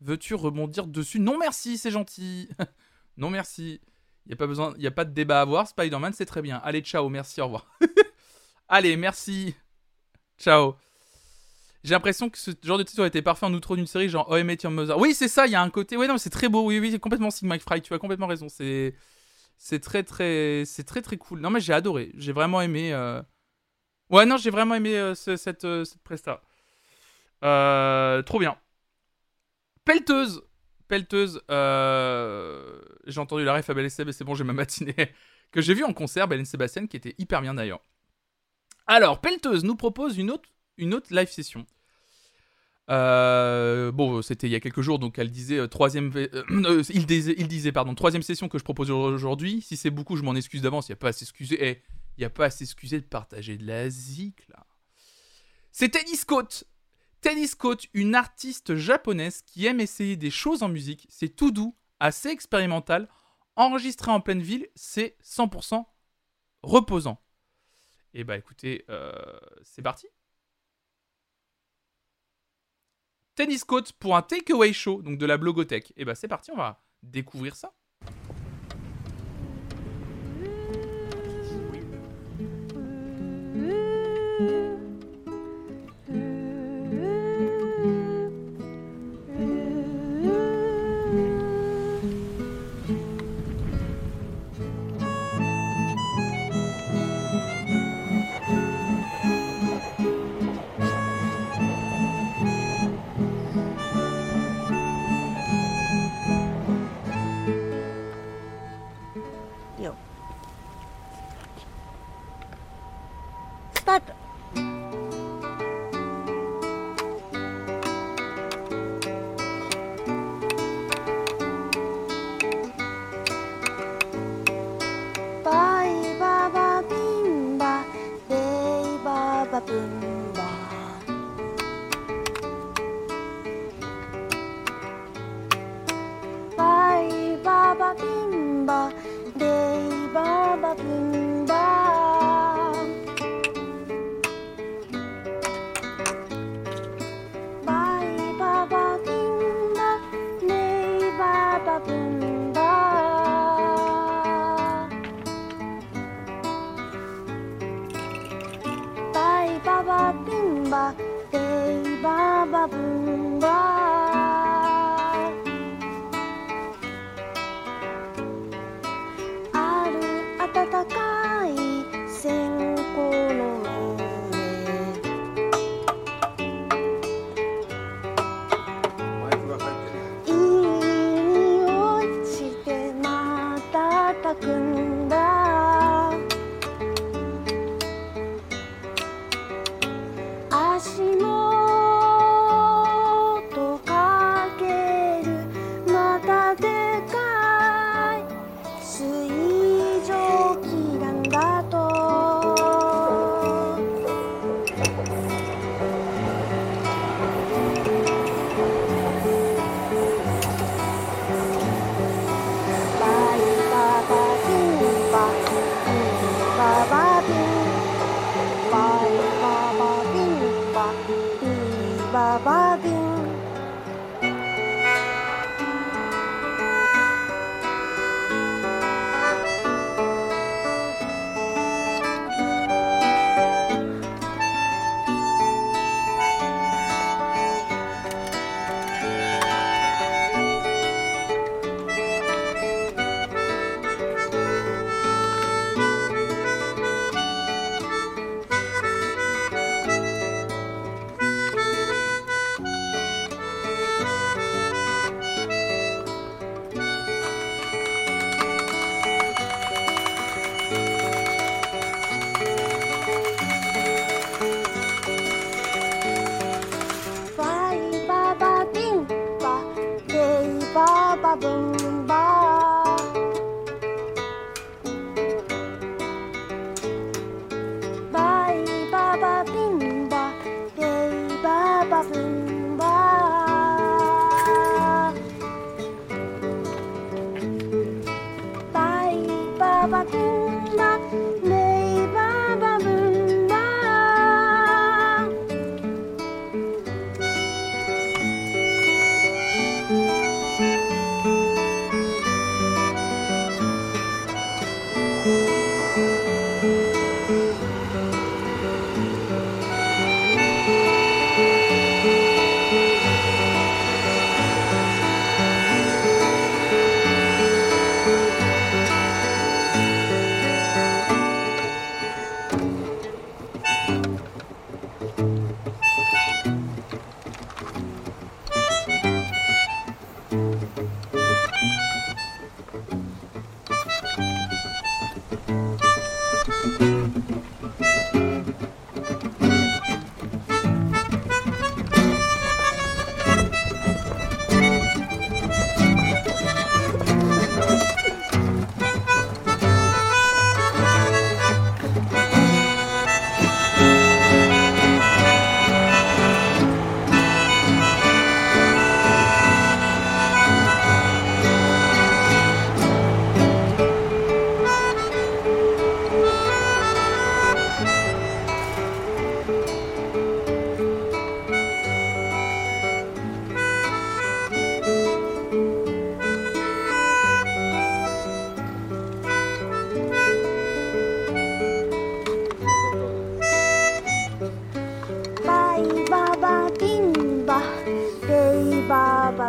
Veux-tu rebondir dessus? Non, merci, c'est gentil. non, merci. Il n'y a, pas a pas de débat à avoir. Spider-Man, c'est très bien. Allez, ciao, merci, au revoir. Allez, merci. Ciao. J'ai l'impression que ce genre de titre aurait été parfait en outro d'une série genre Oh, Met Your Mother. Oui, c'est ça, il y a un côté. Ouais, non, c'est très beau. Oui, oui, c'est complètement Sigma Fry. Tu as complètement raison. C'est. C'est très, très. C'est très, très cool. Non, mais j'ai adoré. J'ai vraiment aimé. euh, Ouais, non, j'ai vraiment aimé euh, euh, cette presta. Trop bien. Pelleteuse. euh, J'ai entendu la ref à Belle c'est bon, j'ai ma matinée. que j'ai vu en concert, Belle Sébastien, qui était hyper bien d'ailleurs. Alors, Pelleteuse nous propose une autre live session. Euh, bon, c'était il y a quelques jours, donc elle disait euh, troisième, euh, il disait, pardon, troisième session que je propose aujourd'hui. Si c'est beaucoup, je m'en excuse d'avance. Il y a pas à s'excuser. Eh, il y a pas à s'excuser de partager de la zik là. C'est Tennis Coat. Tennis Coat, une artiste japonaise qui aime essayer des choses en musique. C'est tout doux, assez expérimental, enregistré en pleine ville. C'est 100% reposant. Et bah écoutez, euh, c'est parti. Tennis Coat pour un takeaway show, donc de la blogothèque. Et bah c'est parti, on va découvrir ça.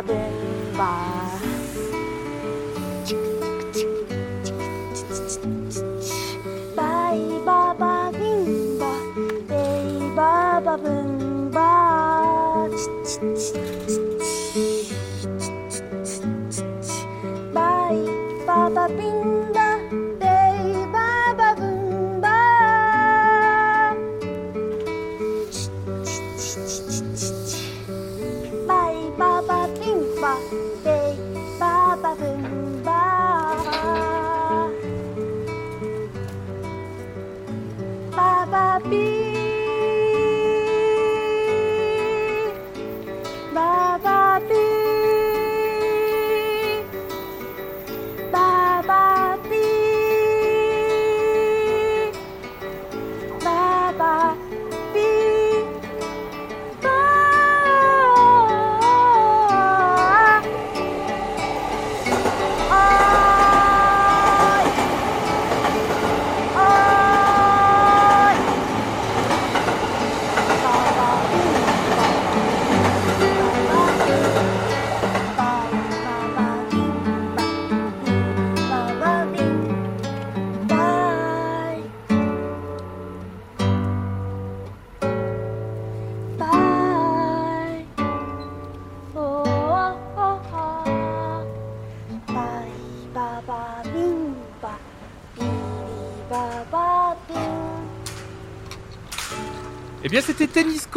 边吧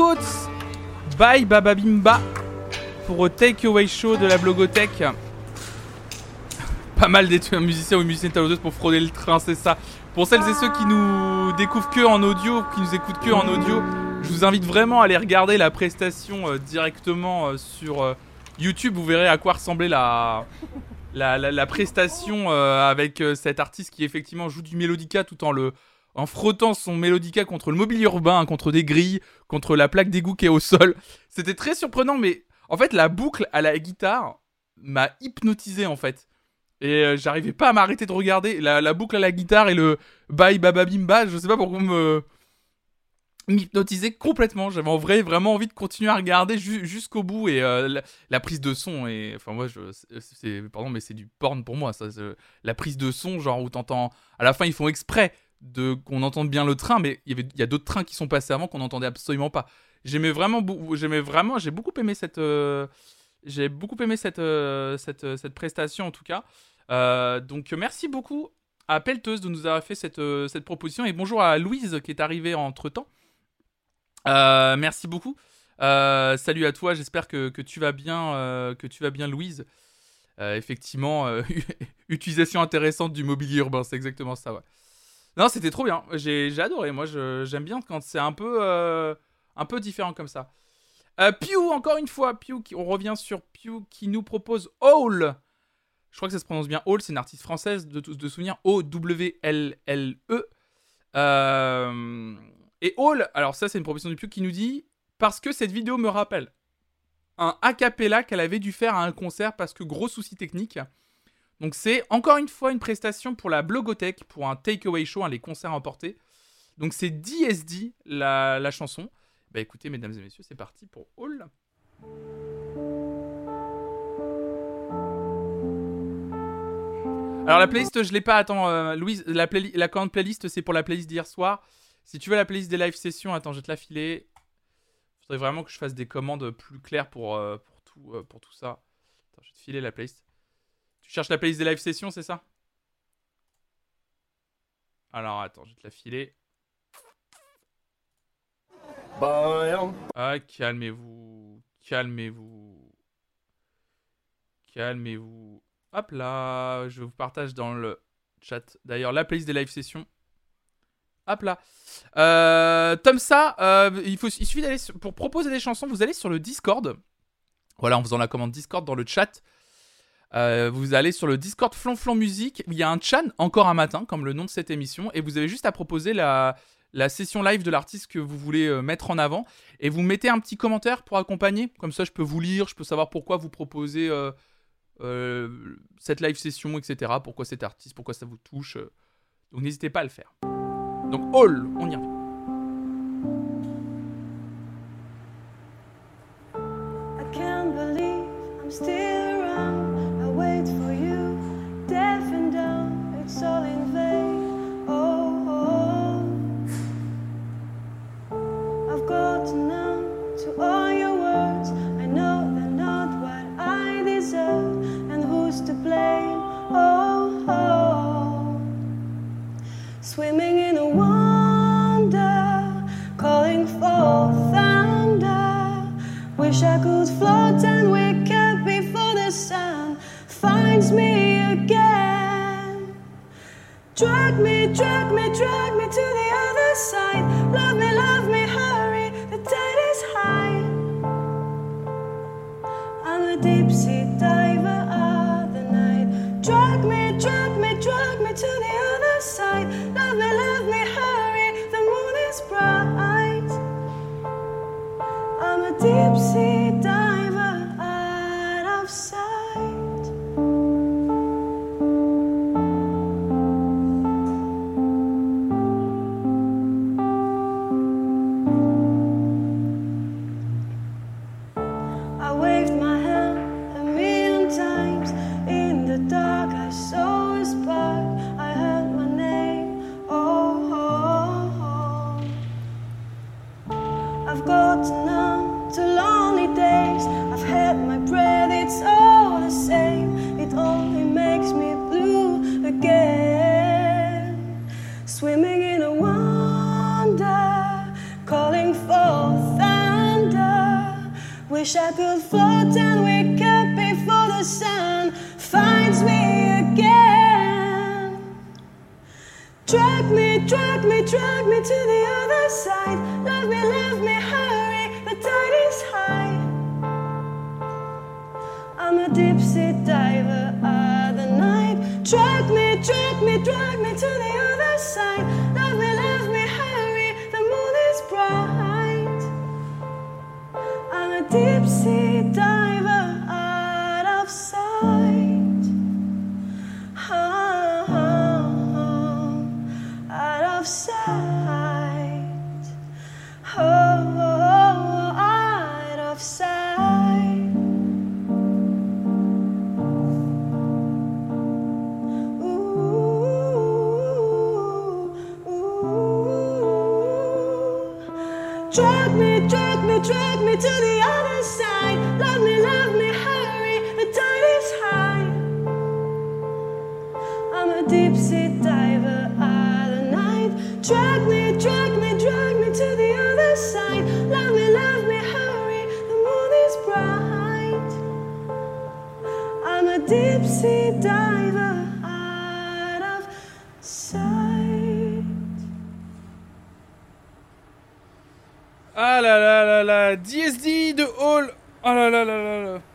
Coats by Baba Bimba pour Take Away Show de la Blogothèque. Pas mal d'être musiciens ou musiciennes talenteuses pour frauder le train, c'est ça. Pour celles et ceux qui nous découvrent que en audio, qui nous écoutent que en audio, je vous invite vraiment à aller regarder la prestation euh, directement euh, sur euh, YouTube. Vous verrez à quoi ressemblait la, la, prestation avec cet artiste qui effectivement joue du mélodica tout en le, en frottant son mélodica contre le mobilier urbain, contre des grilles, contre la plaque d'égout qui est au sol. C'était très surprenant, mais en fait, la boucle à la guitare m'a hypnotisé en fait. Et euh, j'arrivais pas à m'arrêter de regarder la, boucle à la guitare et le bye baba bimba. Je sais pas pourquoi me m'hypnotisait complètement. J'avais en vrai vraiment envie de continuer à regarder ju- jusqu'au bout et euh, la, prise de son et enfin moi je c'est pardon mais c'est du porn pour moi la prise de son genre où t'entends à la fin ils font exprès qu'on entende bien le train mais il y avait a d'autres trains qui sont passés avant qu'on n'entendait absolument pas. J'aimais vraiment j'aimais vraiment j'ai beaucoup aimé cette euh, j'ai beaucoup aimé cette, euh, cette, euh, cette prestation en tout cas. Donc merci beaucoup à Pelteuse de nous avoir fait cette, cette proposition et bonjour à Louise qui est arrivée entre temps. merci beaucoup. Salut à toi, j'espère que, que tu vas bien, que tu vas bien Louise. Effectivement, utilisation intéressante du mobilier urbain, c'est exactement ça. Ouais. Non, c'était trop bien. J'ai adoré. Moi, j'aime bien quand c'est un peu, euh, un peu différent comme ça. Euh, Pew, encore une fois, Pew, qui- on revient sur Pew qui nous propose Hall. Je crois que ça se prononce bien Hall, c'est une artiste française de, de souvenir, O-W-L-L-E. Euh, et Hall, alors ça c'est une proposition du Pew qui nous dit Parce que cette vidéo me rappelle un a cappella qu'elle avait dû faire à un concert parce que gros souci technique. Donc c'est encore une fois une prestation pour la Blogothèque, pour un takeaway show, hein, les concerts emportés. Donc c'est DSD la, la chanson. Bah écoutez, mesdames et messieurs, c'est parti pour Hall. Alors la playlist, je l'ai pas. Attends, euh, Louise, la, commande playlist, c'est pour la playlist d'hier soir. Si tu veux la playlist des live sessions, attends, je vais te la filer. Faudrait vraiment que je fasse des commandes plus claires pour, euh, tout, euh, pour tout ça. Attends, je vais te filer la playlist. Tu cherches la playlist des live sessions, c'est ça? Alors attends, je vais te la filer. Ah, calmez-vous. Calmez-vous. Calmez-vous. Hop là, je vous partage dans le chat. D'ailleurs, la playlist des live sessions. Hop là. Euh, Tomsa, euh, il, faut, il suffit d'aller pour proposer des chansons, vous allez sur le Discord. Voilà, en faisant la commande Discord dans le chat. Euh, vous allez sur le Discord Flonflon Musique. Il y a un chan encore un matin, comme le nom de cette émission, et vous avez juste à proposer la, la session live de l'artiste que vous voulez euh, mettre en avant, et vous mettez un petit commentaire pour accompagner. Comme ça, je peux vous lire, je peux savoir pourquoi vous proposez euh, cette live session, etc. Pourquoi cet artiste, pourquoi ça vous touche. Donc n'hésitez pas à le faire. Donc All, on y revient. Still I float and up before the sun finds me again. Drag me, drag me, drag me to the other side. I'm Drag me, drag me, drag me to the other side. Love me, love me, hurry, the tide is high. I'm a deep sea diver out of night. Drag me, drag me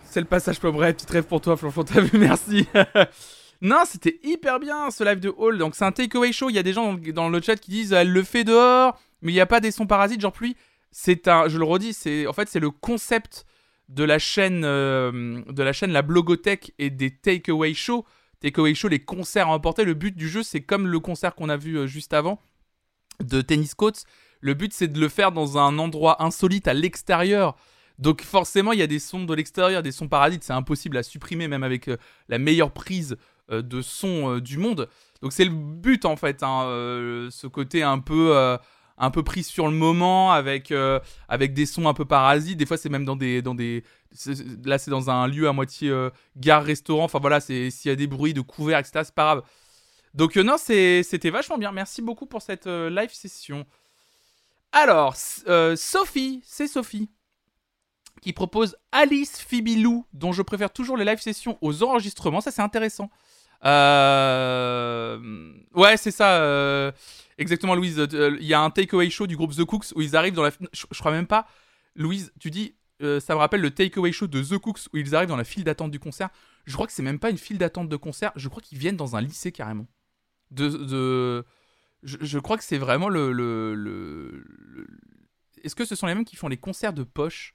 C'est le passage pas bref, petite rêve pour toi, Flonflon, t'as vu, merci. non, c'était hyper bien ce live de Hall. Donc c'est un takeaway show. Il y a des gens dans, dans le chat qui disent elle le fait dehors, mais il n'y a pas des sons parasites genre pluie. C'est un, je le redis, c'est en fait c'est le concept de la chaîne euh, de la chaîne la Blogothèque et des takeaway shows. Takeaway show, les concerts à emporter. Le but du jeu, c'est comme le concert qu'on a vu euh, juste avant de Tennis Coats. Le but, c'est de le faire dans un endroit insolite à l'extérieur. Donc forcément, il y a des sons de l'extérieur, des sons parasites. C'est impossible à supprimer, même avec euh, la meilleure prise euh, de son euh, du monde. Donc c'est le but en fait, hein, ce côté un peu, un peu pris sur le moment, avec, avec des sons un peu parasites. Des fois, c'est même dans des, dans des, là, c'est dans un lieu à moitié euh, gare-restaurant. Enfin voilà, s'il y a des bruits de couverts, etc. C'est pas grave. Donc non, c'était vachement bien. Merci beaucoup pour cette live session. Alors, Sophie, c'est Sophie qui propose Alice Fibilou, dont je préfère toujours les live sessions aux enregistrements. Ça, c'est intéressant. Euh... Ouais, c'est ça. euh, Exactement, Louise. Euh, Il y a un takeaway show du groupe The Cooks où ils arrivent dans la. Je, crois même pas. Louise, tu dis. ça me rappelle le takeaway show de The Cooks où ils arrivent dans la file d'attente du concert. Je crois que c'est même pas une file d'attente de concert. Je crois qu'ils viennent dans un lycée carrément. De. Je, crois que c'est vraiment le- Est-ce que ce sont les mêmes qui font les concerts de poche?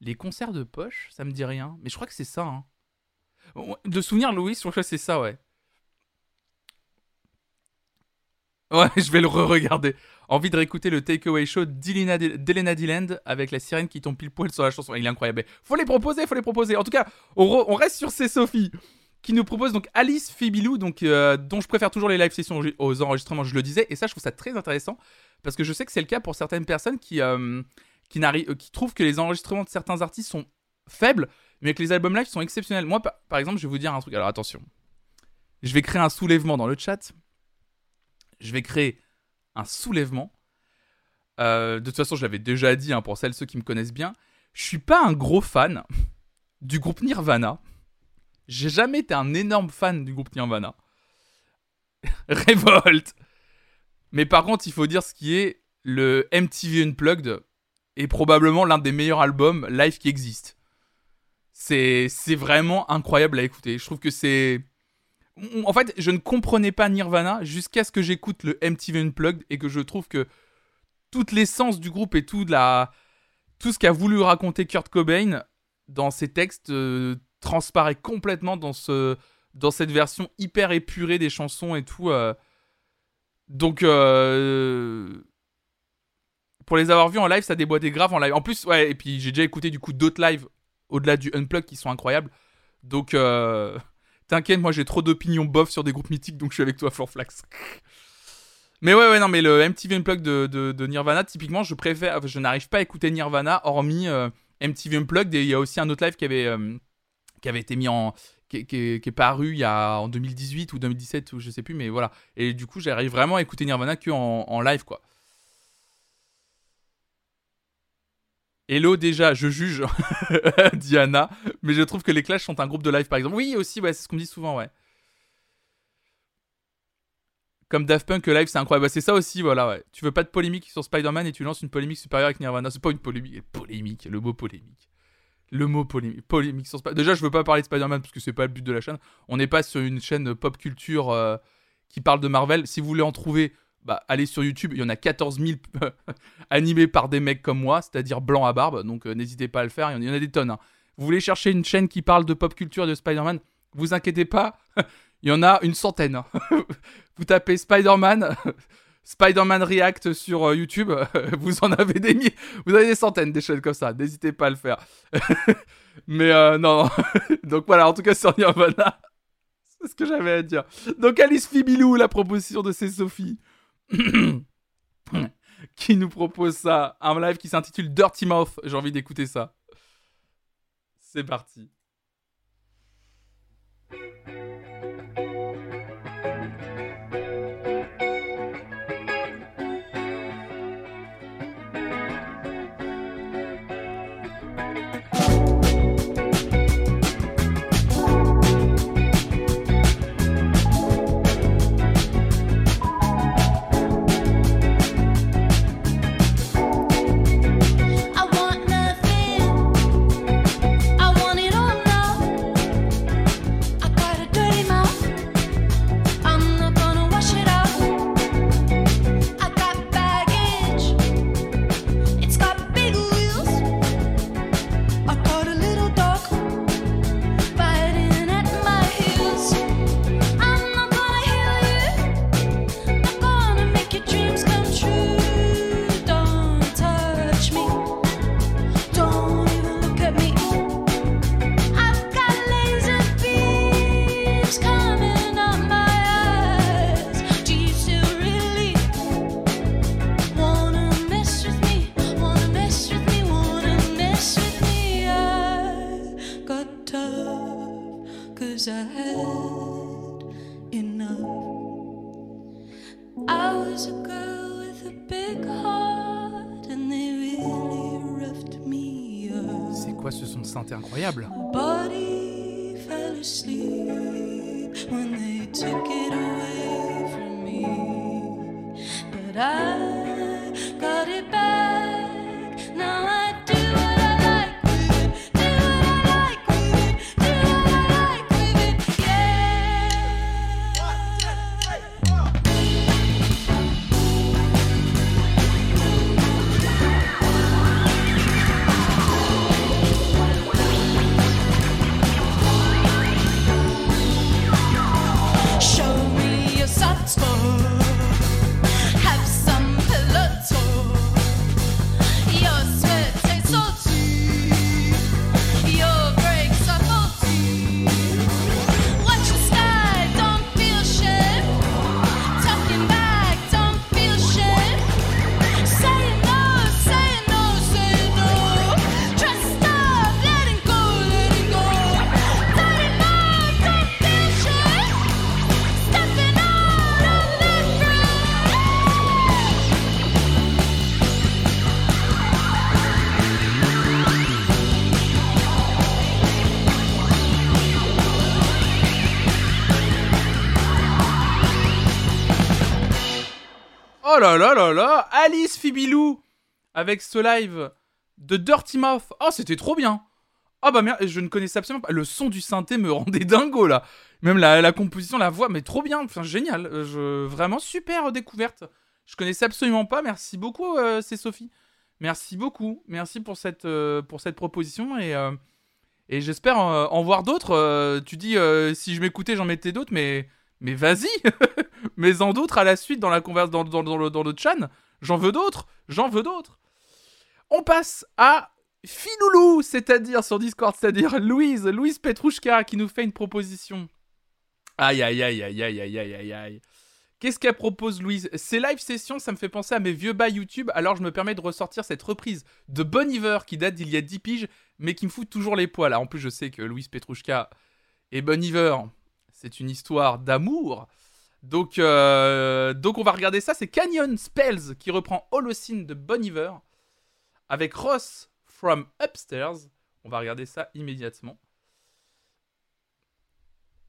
Les concerts de poche Ça me dit rien. Mais je crois que c'est ça. Hein. De souvenir, Louis, je crois que c'est ça, ouais. Ouais, je vais le re-regarder. Envie de réécouter le Takeaway Show d'Elena Dyland avec la sirène qui tombe pile poil sur la chanson. Il est incroyable. Faut les proposer, faut les proposer. En tout cas, on, re- on reste sur ces Sophie qui nous propose donc Alice Fibilou, donc euh, dont je préfère toujours les live sessions aux- aux enregistrements, je le disais. Et ça, je trouve ça très intéressant parce que je sais que c'est le cas pour certaines personnes qui euh, qui, euh, trouvent que les enregistrements de certains artistes sont faibles, mais que les albums live sont exceptionnels. Moi, par, par exemple, je vais vous dire un truc. Alors attention, je vais créer un soulèvement dans le chat. Je vais créer un soulèvement. Euh, de toute façon, je l'avais déjà dit hein, pour celles ceux qui me connaissent bien. Je suis pas un gros fan du groupe Nirvana. J'ai jamais été un énorme fan du groupe Nirvana. Révolte. Mais par contre, il faut dire ce qui est le MTV Unplugged est probablement l'un des meilleurs albums live qui existent. C'est c'est vraiment incroyable à écouter. Je trouve que c'est en fait, je ne comprenais pas Nirvana jusqu'à ce que j'écoute le MTV Unplugged et que je trouve que toute l'essence du groupe et tout, de la... tout ce qu'a voulu raconter Kurt Cobain dans ses textes euh, transparaît complètement dans, ce... dans cette version hyper épurée des chansons et tout. euh. Donc, euh, pour les avoir vus en live, ça déboîtait grave en live. En plus, ouais, et puis j'ai déjà écouté du coup d'autres lives au-delà du Unplugged qui sont incroyables. Donc, euh, T'inquiète, moi j'ai trop d'opinions bof sur des groupes mythiques, donc je suis avec toi, Florflax. Mais ouais, ouais, non, mais le MTV Unplugged de, Nirvana, typiquement, je préfère, je n'arrive pas à écouter Nirvana, hormis euh, MTV Unplugged, il y a aussi un autre live qui avait, euh, qui avait été mis en. Qui, est paru il y a en 2018 ou 2017, ou je sais plus, mais voilà. Et du coup, j'arrive vraiment à écouter Nirvana que en live, quoi. Hello, déjà, je juge Diana, mais je trouve que les Clash sont un groupe de live, par exemple. Oui, aussi, ouais, c'est ce qu'on dit souvent, ouais. Comme Daft Punk, le live, c'est incroyable. Bah, c'est ça aussi, voilà, ouais. Tu veux pas de polémique sur Spider-Man et tu lances une polémique supérieure avec Nirvana. C'est pas une polémique, polémique, le mot polémique. Le mot polémique, polémique sur. Déjà, je veux pas parler de Spider-Man parce que c'est pas le but de la chaîne. On n'est pas sur une chaîne pop culture euh, qui parle de Marvel. Si vous voulez en trouver, bah, allez sur YouTube, il y en a 14 000 animés par des mecs comme moi, c'est-à-dire blancs à barbe, donc euh, n'hésitez pas à le faire, il y en- a des tonnes. hein. Vous voulez chercher une chaîne qui parle de pop culture et de Spider-Man Vous inquiétez pas, il y en a une centaine. hein. vous tapez Spider-Man, Spider-Man React sur euh, YouTube, vous en avez des mi- vous avez des centaines des chaînes comme ça, n'hésitez pas à le faire. Mais euh, non, non. donc voilà, en tout cas sur Nirvana, c'est ce que j'avais à dire. Donc Alice Fibilou, la proposition de c'est Sophie, qui nous propose ça, un live qui s'intitule Dirty Mouth. J'ai envie d'écouter ça. C'est parti. 'Cause I had enough. I was a girl with a big heart, and they really roughed me up. C'est quoi ce son de synthé incroyable? My body fell asleep when they took it away from me. But I là là là là Alice Fibilou avec ce live de Dirty Mouth. Oh, c'était trop bien. Ah bah merde, je ne connaissais absolument pas. Le son du synthé me rendait dingo là. Même la, composition, la voix, mais trop bien. Enfin, génial. Euh. Vraiment super découverte. Je connaissais absolument pas. Merci beaucoup, euh, c'est Sophie. Merci beaucoup. Merci pour cette, euh, proposition et, et j'espère en voir d'autres. Tu dis si je m'écoutais, j'en mettais d'autres, mais, mais vas-y mais en d'autres à la suite dans la converse dans, dans, dans le, dans le chan. J'en veux d'autres, j'en veux d'autres. On passe à Filoulou, c'est-à-dire sur Discord, c'est-à-dire Louise, Louise Petrouchka qui nous fait une proposition. Aïe aïe aïe aïe aïe aïe aïe aïe aïe. Qu'est-ce qu'elle propose Louise? Ces live sessions, ça me fait penser à mes vieux bails YouTube, alors je me permets de ressortir cette reprise de Bon Iver qui date d'il y a 10 piges, mais qui me fout toujours les poils. En plus, je sais que Louise Petrouchka et Bon Iver, c'est une histoire d'amour. Donc, euh, donc on va regarder ça. C'est Canyon Spells qui reprend Holocene de Bon avec Ross from Upstairs. On va regarder ça immédiatement.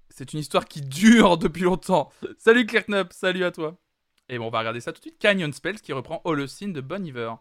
C'est une histoire qui dure depuis longtemps. Salut Clairknup, salut à toi. Et bon, on va regarder ça tout de suite. Canyon Spells qui reprend Holocene de Bon.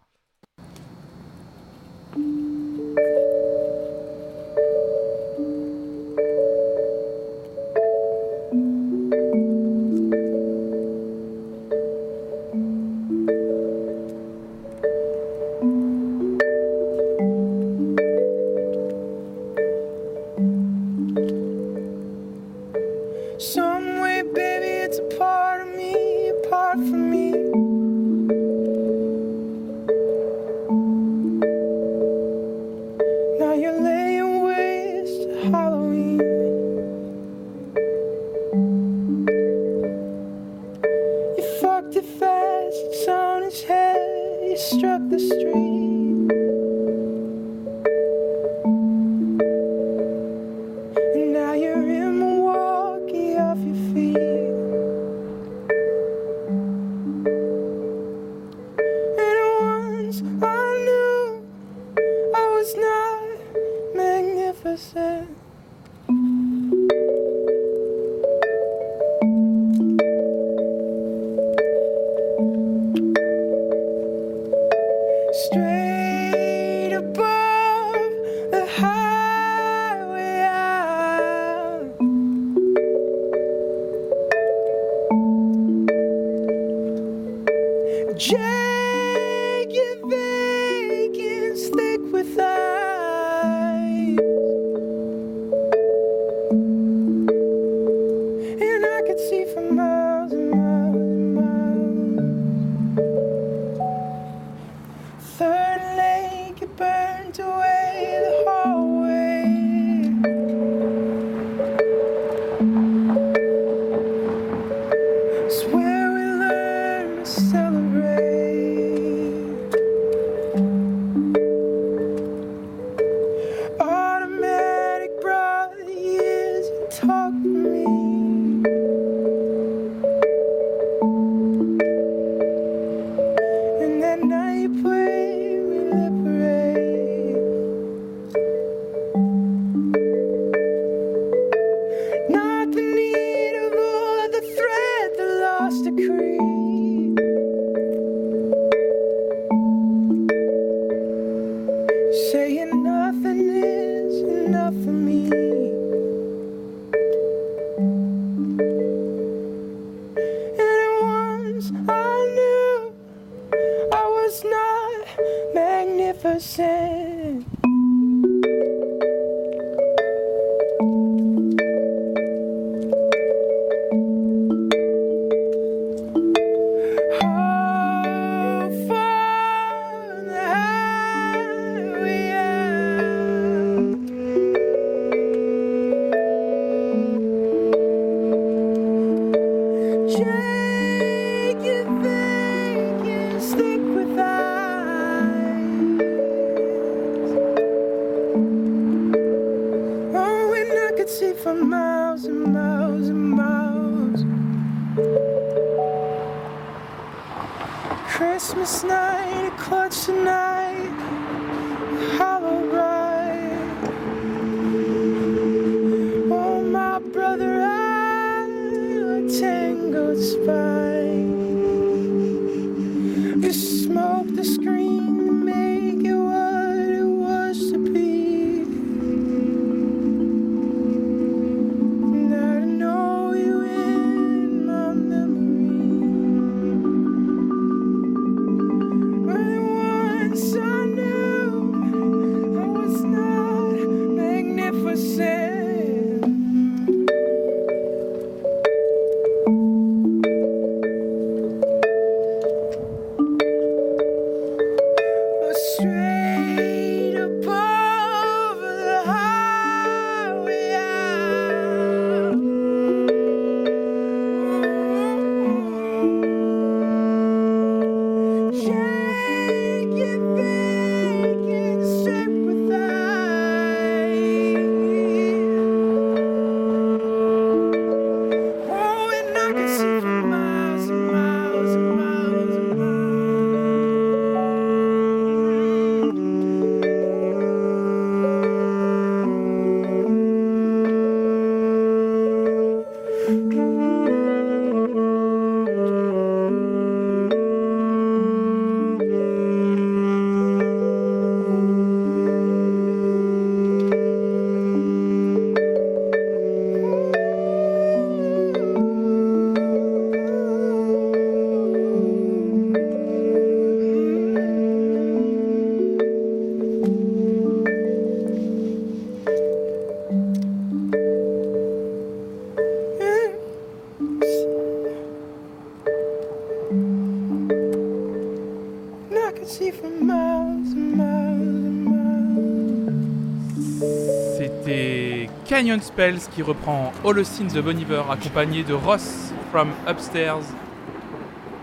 Spells qui reprend Holocene the Boniver accompagné de Ross from Upstairs.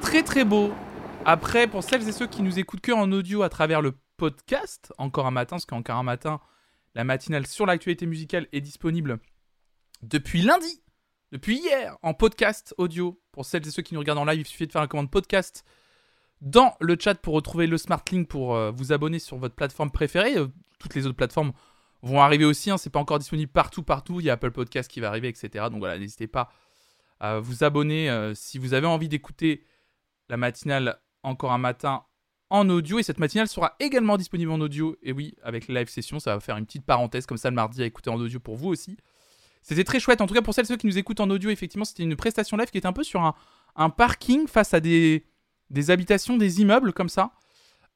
Très très beau. Après, pour celles et ceux qui nous écoutent que en audio à travers le podcast, encore un matin, parce qu'encore un matin, la matinale sur l'actualité musicale est disponible depuis lundi, depuis hier, en podcast audio. Pour celles et ceux qui nous regardent en live, il suffit de faire la commande podcast dans le chat pour retrouver le Smart Link pour euh, vous abonner sur votre plateforme préférée. Euh, toutes les autres plateformes vont arriver aussi, hein, c'est pas encore disponible partout, partout. Il y a Apple Podcast qui va arriver, etc. Donc voilà, n'hésitez pas à vous abonner euh, si vous avez envie d'écouter la matinale encore un matin en audio. Et cette matinale sera également disponible en audio. Et oui, avec live session, ça va faire une petite parenthèse comme ça le mardi à écouter en audio pour vous aussi. C'était très chouette. En tout cas, pour celles et ceux qui nous écoutent en audio, effectivement, c'était une prestation live qui était un peu sur un, parking face à des, habitations, des immeubles comme ça.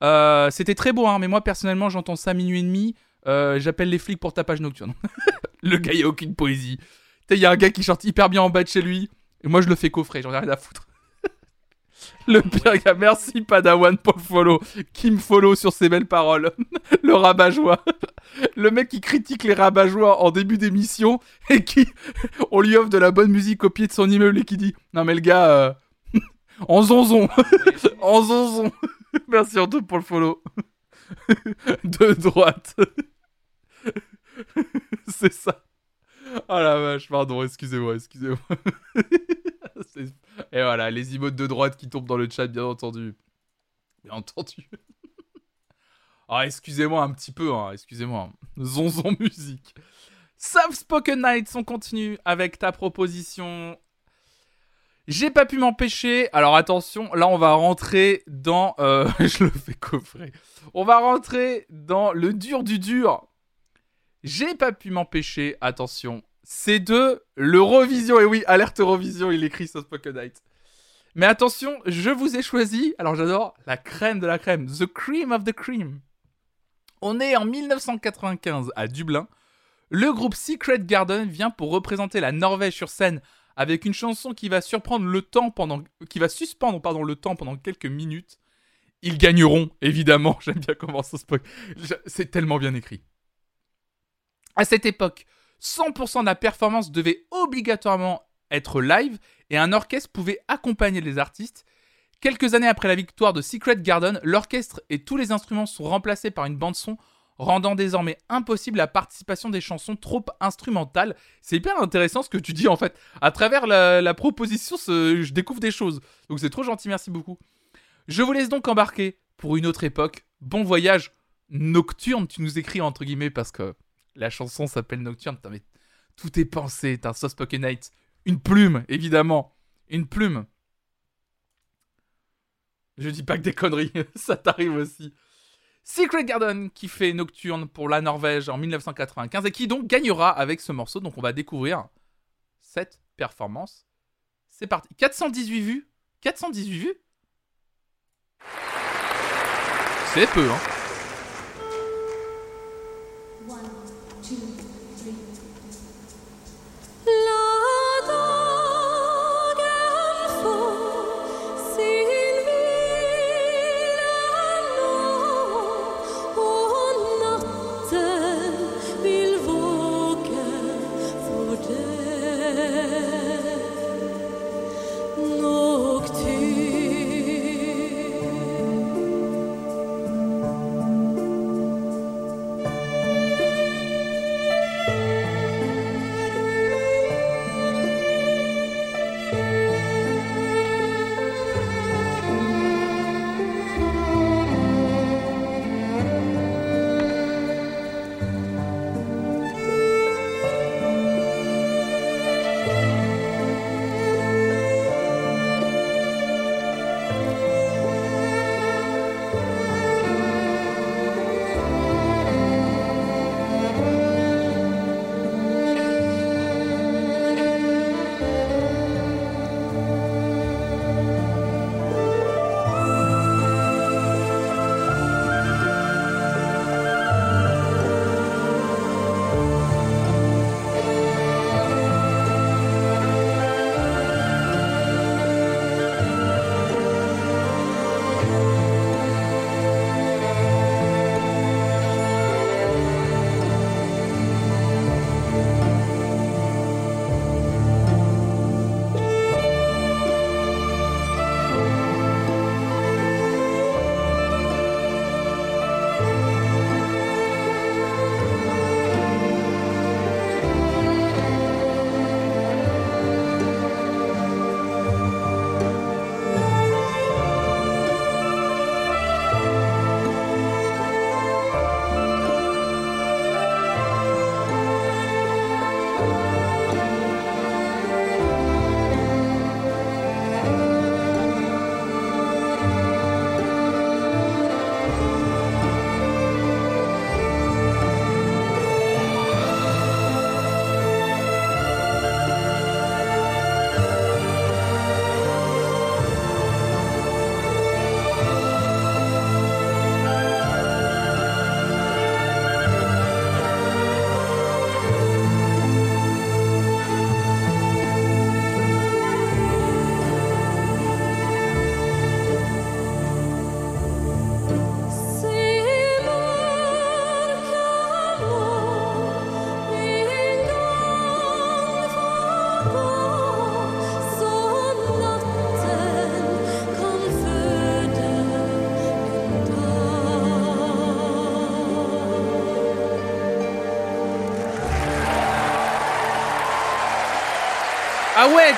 Euh, c'était très beau, hein, mais moi personnellement, j'entends ça minuit et demi. Euh, J'appelle les flics pour tapage nocturne. le gars, il a aucune poésie. Il y a un gars qui chante hyper bien en bas de chez lui. Et moi, je le fais coffrer, j'en ai rien à foutre. le pire gars, merci Padawan pour follow. Qui me follow sur ces belles paroles. le rabat-joie. Le mec qui critique les rabat-joie en début d'émission et qui, on lui offre de la bonne musique au pied de son immeuble et qui dit Non, mais le gars, euh, en zonzon. en zonzon. Merci Antoine pour le follow. de droite. C'est ça. Oh la vache, pardon, excusez-moi, excusez-moi. Et voilà, les emotes de droite qui tombent dans le chat, bien entendu. Bien entendu. Ah, excusez-moi un petit peu, hein, excusez-moi. Zonzon musique. Soft Spoken Nights, on continue avec ta proposition. J'ai pas pu m'empêcher. Alors attention, là on va rentrer dans. euh, je le fais coffrer. On va rentrer dans le dur du dur. J'ai pas pu m'empêcher. Attention, c'est de l'Eurovision. Et oui, alerte Eurovision, il écrit sur Spoken Night. Mais attention, je vous ai choisi. Alors j'adore la crème de la crème, the cream of the cream. On est en 1995 à Dublin. Le groupe Secret Garden vient pour représenter la Norvège sur scène avec une chanson qui va surprendre le temps pendant, qui va suspendre le temps pendant quelques minutes. Ils gagneront, évidemment. J'aime bien comment ça se C'est tellement bien écrit. À cette époque, 100% de la performance devait obligatoirement être live et un orchestre pouvait accompagner les artistes. Quelques années après la victoire de Secret Garden, l'orchestre et tous les instruments sont remplacés par une bande-son rendant désormais impossible la participation des chansons trop instrumentales. C'est hyper intéressant ce que tu dis en fait. À travers la, proposition, je découvre des choses. Donc c'est trop gentil, merci beaucoup. Je vous laisse donc embarquer pour une autre époque. Bon voyage nocturne, tu nous écris entre guillemets parce que la chanson s'appelle Nocturne. Mais tout est pensé, t'as un Soft Spoken Night. Une plume, évidemment. Une plume. Je dis pas que des conneries, ça t'arrive aussi. Secret Garden qui fait Nocturne pour la Norvège en 1995 et qui donc gagnera avec ce morceau. Donc on va découvrir cette performance. C'est parti. 418 vues 418 vues C'est peu, hein.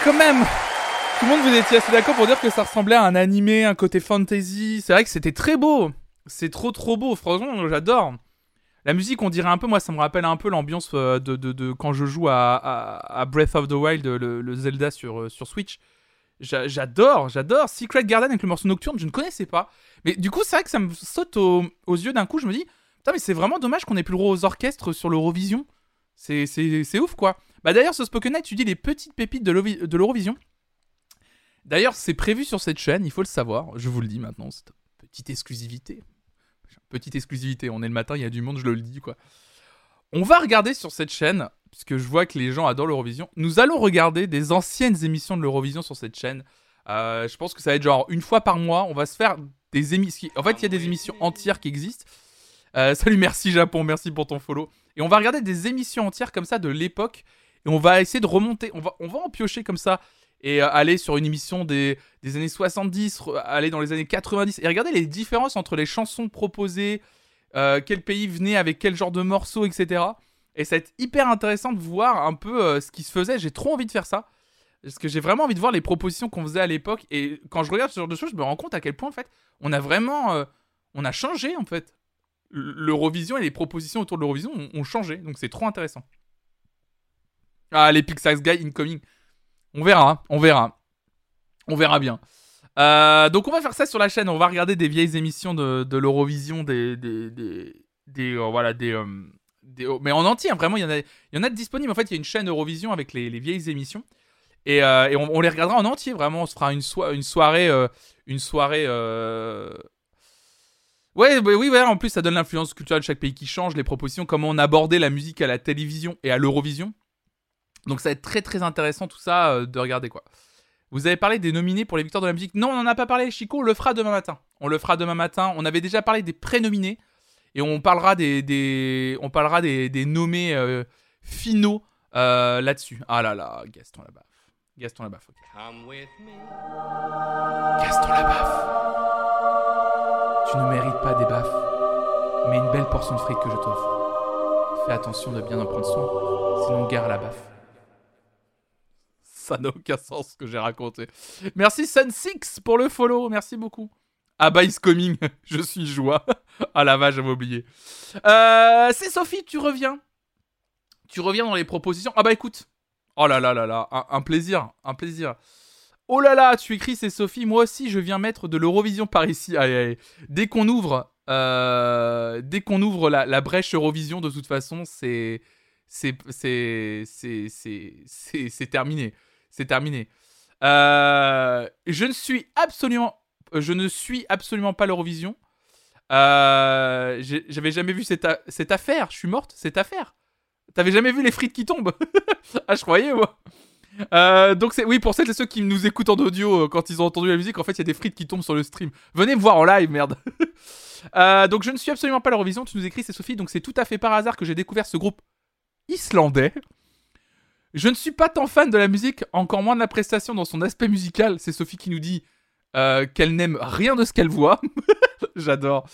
Quand même Tout le monde, vous étiez assez d'accord pour dire que ça ressemblait à un animé, un côté fantasy. C'est vrai que c'était très beau. C'est trop trop beau. Franchement, j'adore. La musique, on dirait un peu, moi, ça me rappelle un peu l'ambiance euh, de, de, quand je joue à, à, Breath of the Wild, le, Zelda sur, euh, Switch. J'a- J'adore, j'adore. Secret Garden avec le morceau nocturne, je ne connaissais pas. Mais du coup, c'est vrai que ça me saute aux, aux yeux d'un coup. Je me dis, putain, mais c'est vraiment dommage qu'on ait plus le droit aux orchestres sur l'Eurovision. C'est ouf, quoi. Bah d'ailleurs, ce Spoken Night, tu dis les petites pépites de l'Eurovision. D'ailleurs, c'est prévu sur cette chaîne, il faut le savoir. Je vous le dis maintenant, c'est une petite exclusivité. Petite exclusivité, on est le matin, il y a du monde, je le dis, quoi. On va regarder sur cette chaîne, puisque je vois que les gens adorent l'Eurovision. Nous allons regarder des anciennes émissions de l'Eurovision sur cette chaîne. Euh, je pense que ça va être genre une fois par mois, on va se faire des émissions. En fait, il y a des émissions entières qui existent. Euh, salut, merci Japon, merci pour ton follow. Et on va regarder des émissions entières comme ça de l'époque. Et on va essayer de remonter. On va, on va en piocher comme ça. Et euh, aller sur une émission des, des années 70, re- aller dans les années 90. Et regarder les différences entre les chansons proposées, euh, quel pays venait avec quel genre de morceaux, etc. Et ça va être hyper intéressant de voir un peu euh, ce qui se faisait. J'ai trop envie de faire ça. Parce que j'ai vraiment envie de voir les propositions qu'on faisait à l'époque. Et quand je regarde ce genre de choses, je me rends compte à quel point, en fait, on a vraiment. on a changé, en fait. L'Eurovision et les propositions autour de l'Eurovision ont, ont changé. Donc c'est trop intéressant. Ah, les Pixar Guy incoming. On verra, on verra. On verra bien. Euh, donc on va faire ça sur la chaîne. On va regarder des vieilles émissions de, de l'Eurovision, des, des, des, euh, voilà, des, euh, des- oh, mais en entier. hein, vraiment, il y en a, y en a de disponibles. En fait, il y a une chaîne Eurovision avec les, les vieilles émissions. Et, et on, les regardera en entier. Vraiment, on se fera une, une soirée, une soirée. Ouais, bah oui, ouais, en plus ça donne l'influence culturelle de chaque pays qui change, les propositions, comment on abordait la musique à la télévision et à l'Eurovision. Donc ça va être très très intéressant tout ça euh, de regarder quoi. Vous avez parlé des nominés pour les victoires de la musique. Non, on n'en a pas parlé, Chico, on le fera demain matin. On le fera demain matin. On avait déjà parlé des pré-nominés et on parlera des, des- on parlera des, des nommés euh, finaux euh, là-dessus. Ah là là, Gaston Labaffe. Gaston Labaffe, ok. Gaston Labaffe. Tu ne mérites pas des baffes, mais une belle portion de fric que je t'offre. Fais attention de bien en prendre soin, sinon gare la baffe. Ça n'a aucun sens ce que j'ai raconté. Merci Sun6 pour le follow, merci beaucoup. Ah bah is coming, je suis joie. ah la vache, j'avais oublié. Euh, c'est Sophie, tu reviens. Tu reviens dans les propositions. Ah bah écoute. Oh là là là là, un, un plaisir, un plaisir. Oh là là, tu écris, c'est Sophie. Moi aussi, je viens mettre de l'Eurovision par ici. Dès qu'on ouvre, euh, dès qu'on ouvre la, la brèche Eurovision, de toute façon, c'est, c'est terminé. C'est terminé. Euh, je ne suis absolument, je ne suis absolument pas l'Eurovision. Euh, j'avais jamais vu cette, cette affaire. Je suis morte. Cette affaire. T'avais jamais vu les frites qui tombent? Ah, je croyais moi. Euh, donc c'est oui pour celles et ceux qui nous écoutent en audio euh, quand ils ont entendu la musique en fait il y a des frites qui tombent sur le stream venez me voir en live merde Euh, donc je ne suis absolument pas l'Eurovision tu nous écris c'est Sophie donc c'est tout à fait par hasard que j'ai découvert ce groupe islandais je ne suis pas tant fan de la musique encore moins de la prestation dans son aspect musical c'est Sophie qui nous dit euh, qu'elle n'aime rien de ce qu'elle voit j'adore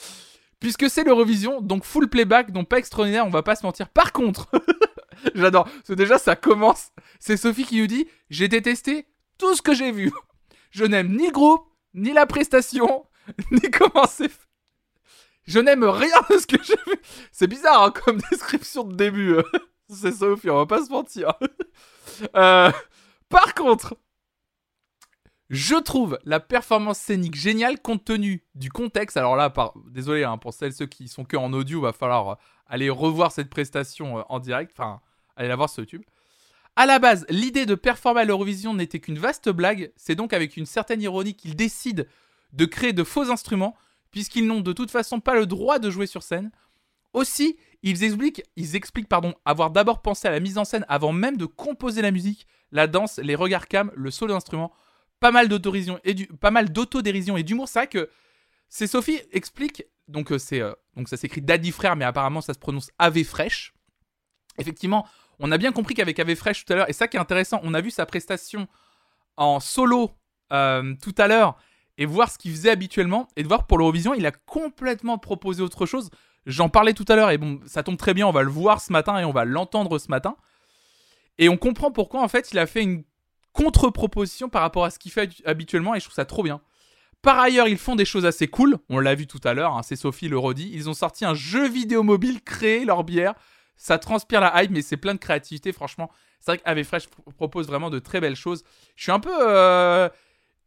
puisque c'est l'Eurovision donc full playback donc pas extraordinaire on va pas se mentir par contre J'adore. Parce que déjà, ça commence. C'est Sophie qui nous dit J'ai détesté tout ce que j'ai vu. Je n'aime ni le groupe, ni la prestation, ni comment c'est fait. Je n'aime rien de ce que j'ai vu. C'est bizarre hein, comme description de début. C'est Sophie, on va pas se mentir. Euh, par contre, je trouve la performance scénique géniale compte tenu du contexte. Alors là, désolé hein, pour celles ceux qui sont que en audio, va falloir euh, aller revoir cette prestation euh, en direct. Enfin, allez la voir sur YouTube. À la base, l'idée de performer à l'Eurovision n'était qu'une vaste blague. C'est donc avec une certaine ironie qu'ils décident de créer de faux instruments, puisqu'ils n'ont de toute façon pas le droit de jouer sur scène. Aussi, ils expliquent, ils expliquent pardon, avoir d'abord pensé à la mise en scène avant même de composer la musique, la danse, les regards cam, le solo d'instrument. Pas mal d'autodérision et pas mal et d'humour. C'est vrai que c'est Sophie explique. Donc euh, euh, donc ça s'écrit Daddy Frère, mais apparemment ça se prononce Ave Fresh. Effectivement, on a bien compris qu'avec Ave Fresh tout à l'heure, et ça qui est intéressant, on a vu sa prestation en solo euh, tout à l'heure et voir ce qu'il faisait habituellement et de voir pour l'Eurovision, il a complètement proposé autre chose. J'en parlais tout à l'heure et bon, ça tombe très bien, on va le voir ce matin et on va l'entendre ce matin. Et on comprend pourquoi en fait il a fait une contre-proposition par rapport à ce qu'il fait habi- habituellement et je trouve ça trop bien. Par ailleurs, ils font des choses assez cool. On l'a vu tout à l'heure, hein, c'est Sophie le redit. Ils ont sorti un jeu vidéo mobile, créé leur bière. Ça transpire la hype, mais c'est plein de créativité. Franchement, c'est vrai qu'Ave Fresh pr- propose vraiment de très belles choses. Je suis un peu. euh,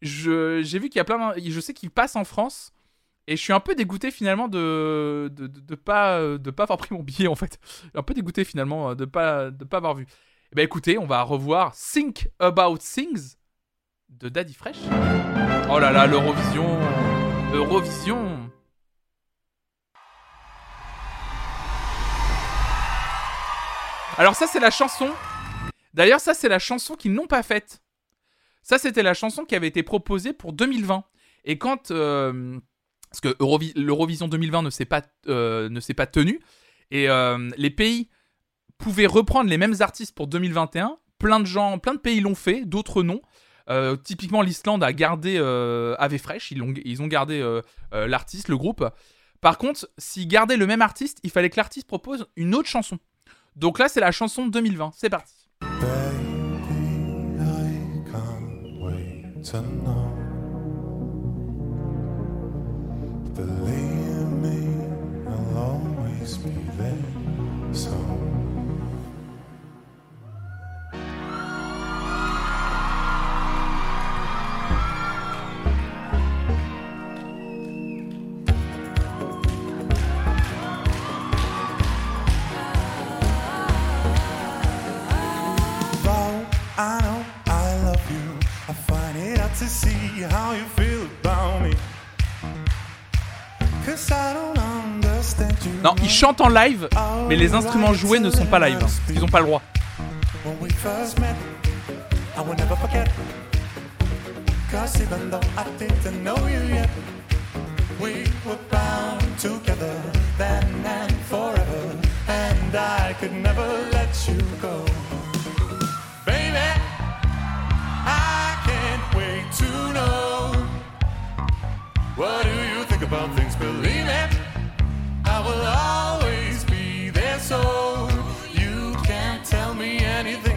J'ai vu qu'il y a plein. Je sais qu'il passe en France. Et je suis un peu dégoûté finalement de de, de, pas euh, de pas avoir pris mon billet en fait. Un peu dégoûté finalement euh, de pas de pas avoir vu. Eh ben écoutez, on va revoir Think About Things de Daddy Fresh. Oh là là, l'Eurovision, Eurovision. Alors ça c'est la chanson. D'ailleurs ça c'est la chanson qu'ils n'ont pas faite. Ça c'était la chanson qui avait été proposée pour 2020. Et quand euh, parce que Eurovi- l'Eurovision 2020 ne s'est pas euh, ne s'est pas tenu et euh, les pays pouvaient reprendre les mêmes artistes pour 2021. Plein de gens, plein de pays l'ont fait, d'autres non. Euh, typiquement, l'Islande a gardé euh, Fresh, ils, ils ont gardé l'artiste, le groupe. Par contre, s'ils gardaient le même artiste, il fallait que l'artiste propose une autre chanson. Donc là, c'est la chanson de 2020. C'est parti. Hard to see how you feel about me. Cause I don't understand you. Non, ils chantent en live, mais les instruments joués ne sont pas live. hein. Ils n'ont pas le droit. When we first met, I will never forget. Cause even though I didn't know you yet, we were bound together then and forever. And I could never let you go. Baby, I to know. What do you think about things? Believe it, I will always be there so you can't tell me anything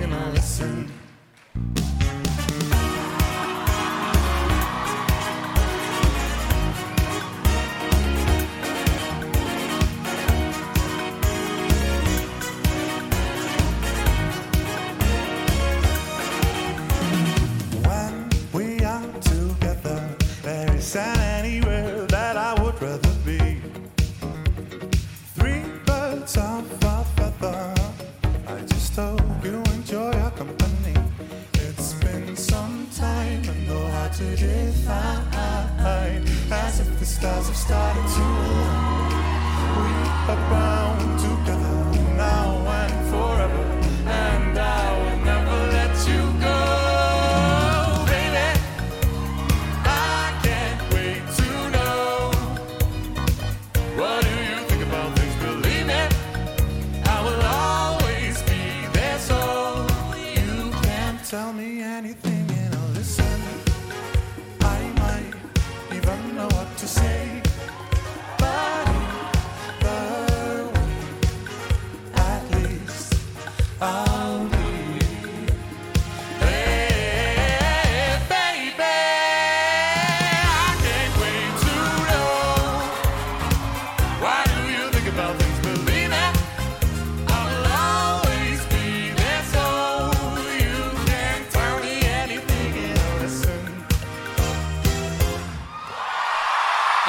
the stars have started to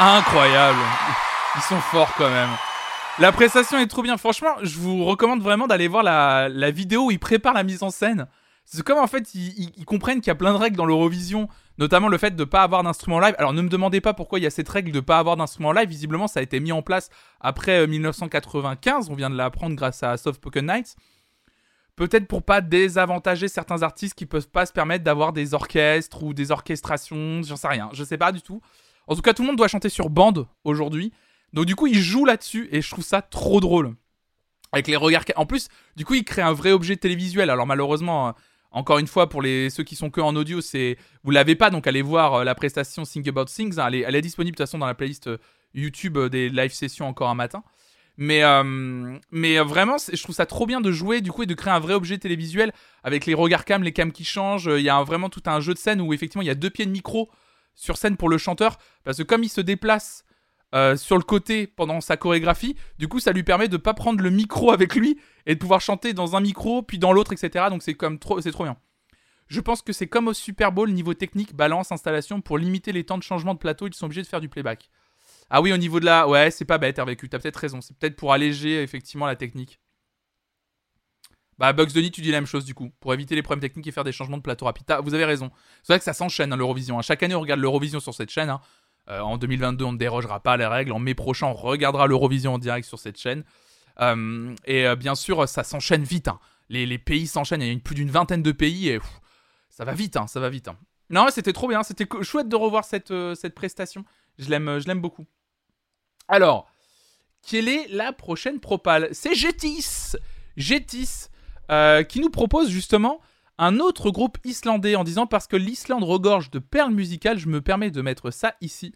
Incroyable. Ils sont forts quand même. La prestation est trop bien. Franchement, je vous recommande vraiment d'aller voir la, vidéo où ils préparent la mise en scène. C'est comme en fait, ils, comprennent qu'il y a plein de règles dans l'Eurovision, notamment le fait de ne pas avoir d'instrument live. Alors ne me demandez pas pourquoi il y a cette règle de pas avoir d'instrument live. Visiblement, ça a été mis en place après euh, 1995. On vient de l'apprendre grâce à Soft Spoken Nights. Peut-être pour pas désavantager certains artistes qui peuvent pas se permettre d'avoir des orchestres ou des orchestrations, j'en sais rien, je sais pas du tout. En tout cas, tout le monde doit chanter sur bande aujourd'hui. Donc du coup, ils jouent là-dessus et je trouve ça trop drôle. Avec les regards. En plus, du coup, ils créent un vrai objet télévisuel. Alors malheureusement, euh, encore une fois, pour les ceux qui sont que en audio, c'est vous l'avez pas, donc allez voir euh, la prestation Think About Things. Elle, est, disponible de toute façon dans la playlist euh, YouTube des live sessions encore un matin. Mais, mais vraiment, je trouve ça trop bien de jouer du coup et de créer un vrai objet télévisuel avec les regards cam, les cams qui changent. Il y a vraiment tout un jeu de scène où effectivement il y a deux pieds de micro sur scène pour le chanteur parce que comme il se déplace euh, sur le côté pendant sa chorégraphie, du coup ça lui permet de pas prendre le micro avec lui et de pouvoir chanter dans un micro puis dans l'autre, etc. Donc c'est comme trop, c'est trop bien. Je pense que c'est comme au Super Bowl niveau technique, balance, installation pour limiter les temps de changement de plateau, ils sont obligés de faire du playback. Ah oui, au niveau de la. Ouais, c'est pas bête, RVQ, t'as peut-être raison. C'est peut-être pour alléger effectivement la technique. Bah, Bugs Denis, tu dis la même chose du coup. Pour éviter les problèmes techniques et faire des changements de plateau rapides. Vous avez raison. C'est vrai que ça s'enchaîne, hein, l'Eurovision. hein. Chaque année, on regarde l'Eurovision sur cette chaîne. hein. Euh, en 2022, on ne dérogera pas à les règles. En mai prochain, on regardera l'Eurovision en direct sur cette chaîne. Euh, et euh, bien sûr, ça s'enchaîne vite. Les, pays s'enchaînent. Il y a plus d'une vingtaine de pays et ça va vite. ça va vite. Non, c'était trop bien. C'était chouette de revoir cette, prestation. Je l'aime, beaucoup. Alors, quelle est la prochaine propale? C'est Getis Getis euh, qui nous propose justement un autre groupe islandais en disant parce que l'Islande regorge de perles musicales, je me permets de mettre ça ici.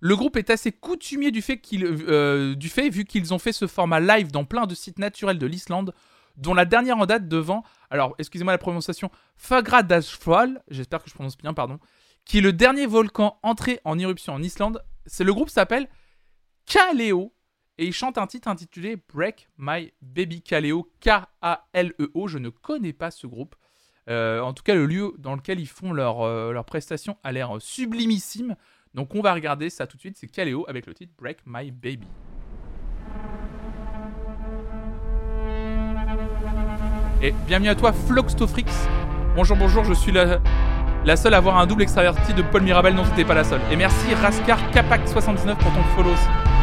Le groupe est assez coutumier du fait, euh, du fait vu qu'ils ont fait ce format live dans plein de sites naturels de l'Islande, dont la dernière en date devant, alors excusez-moi la prononciation, Fagradalsfjall, j'espère que je prononce bien, pardon, qui est le dernier volcan entré en éruption en Islande. C'est le groupe s'appelle Kaleo et il chante un titre intitulé Break My Baby Kaleo, K-A-L-E-O. Je ne connais pas ce groupe. Euh, en tout cas, le lieu dans lequel ils font leur, euh, leur a l'air sublimissime. Donc on va regarder ça tout de suite. C'est Kaleo avec le titre Break My Baby. Et bienvenue à toi, Floxtofrix. Bonjour, bonjour, je suis la, la seule à avoir un double extraverti de Paul Mirabel. Non, t'étais pas la seule. Et merci Rascar Capac79 pour ton follow aussi.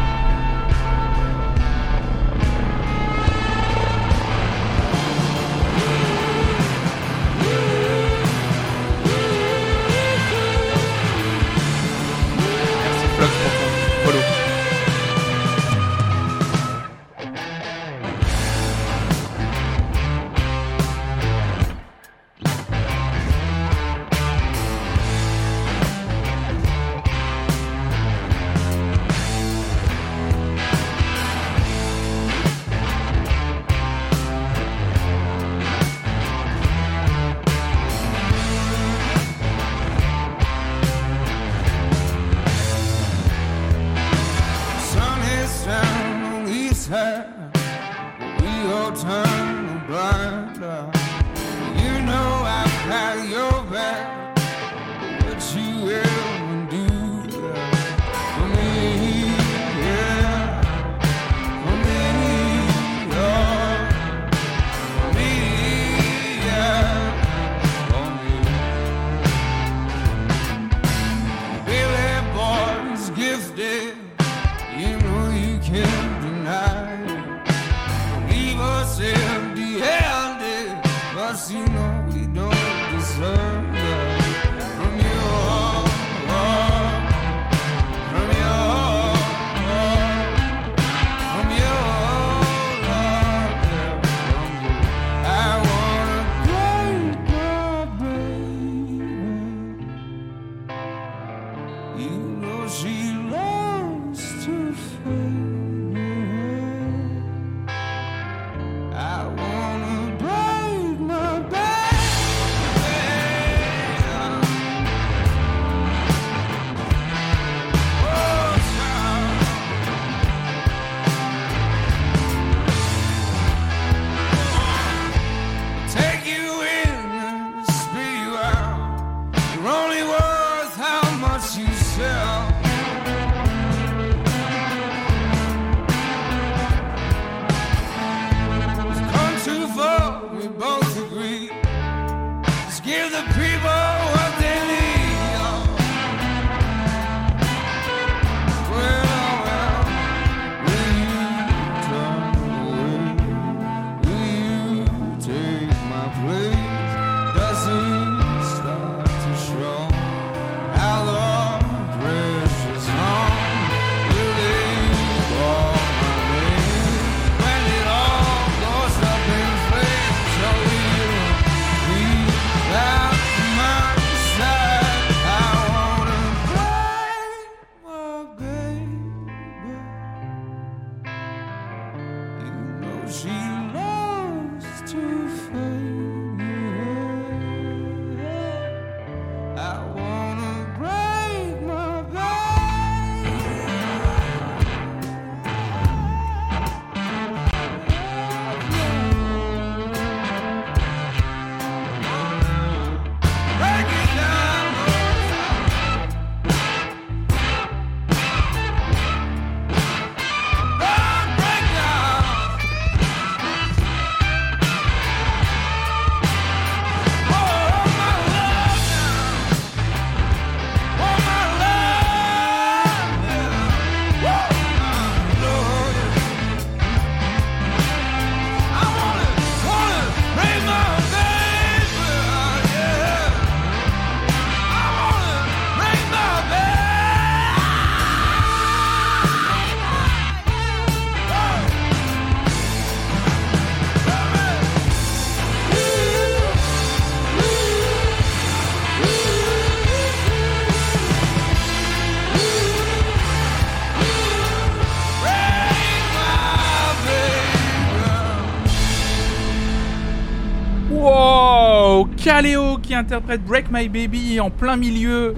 Kaleo qui interprète Break My Baby en plein milieu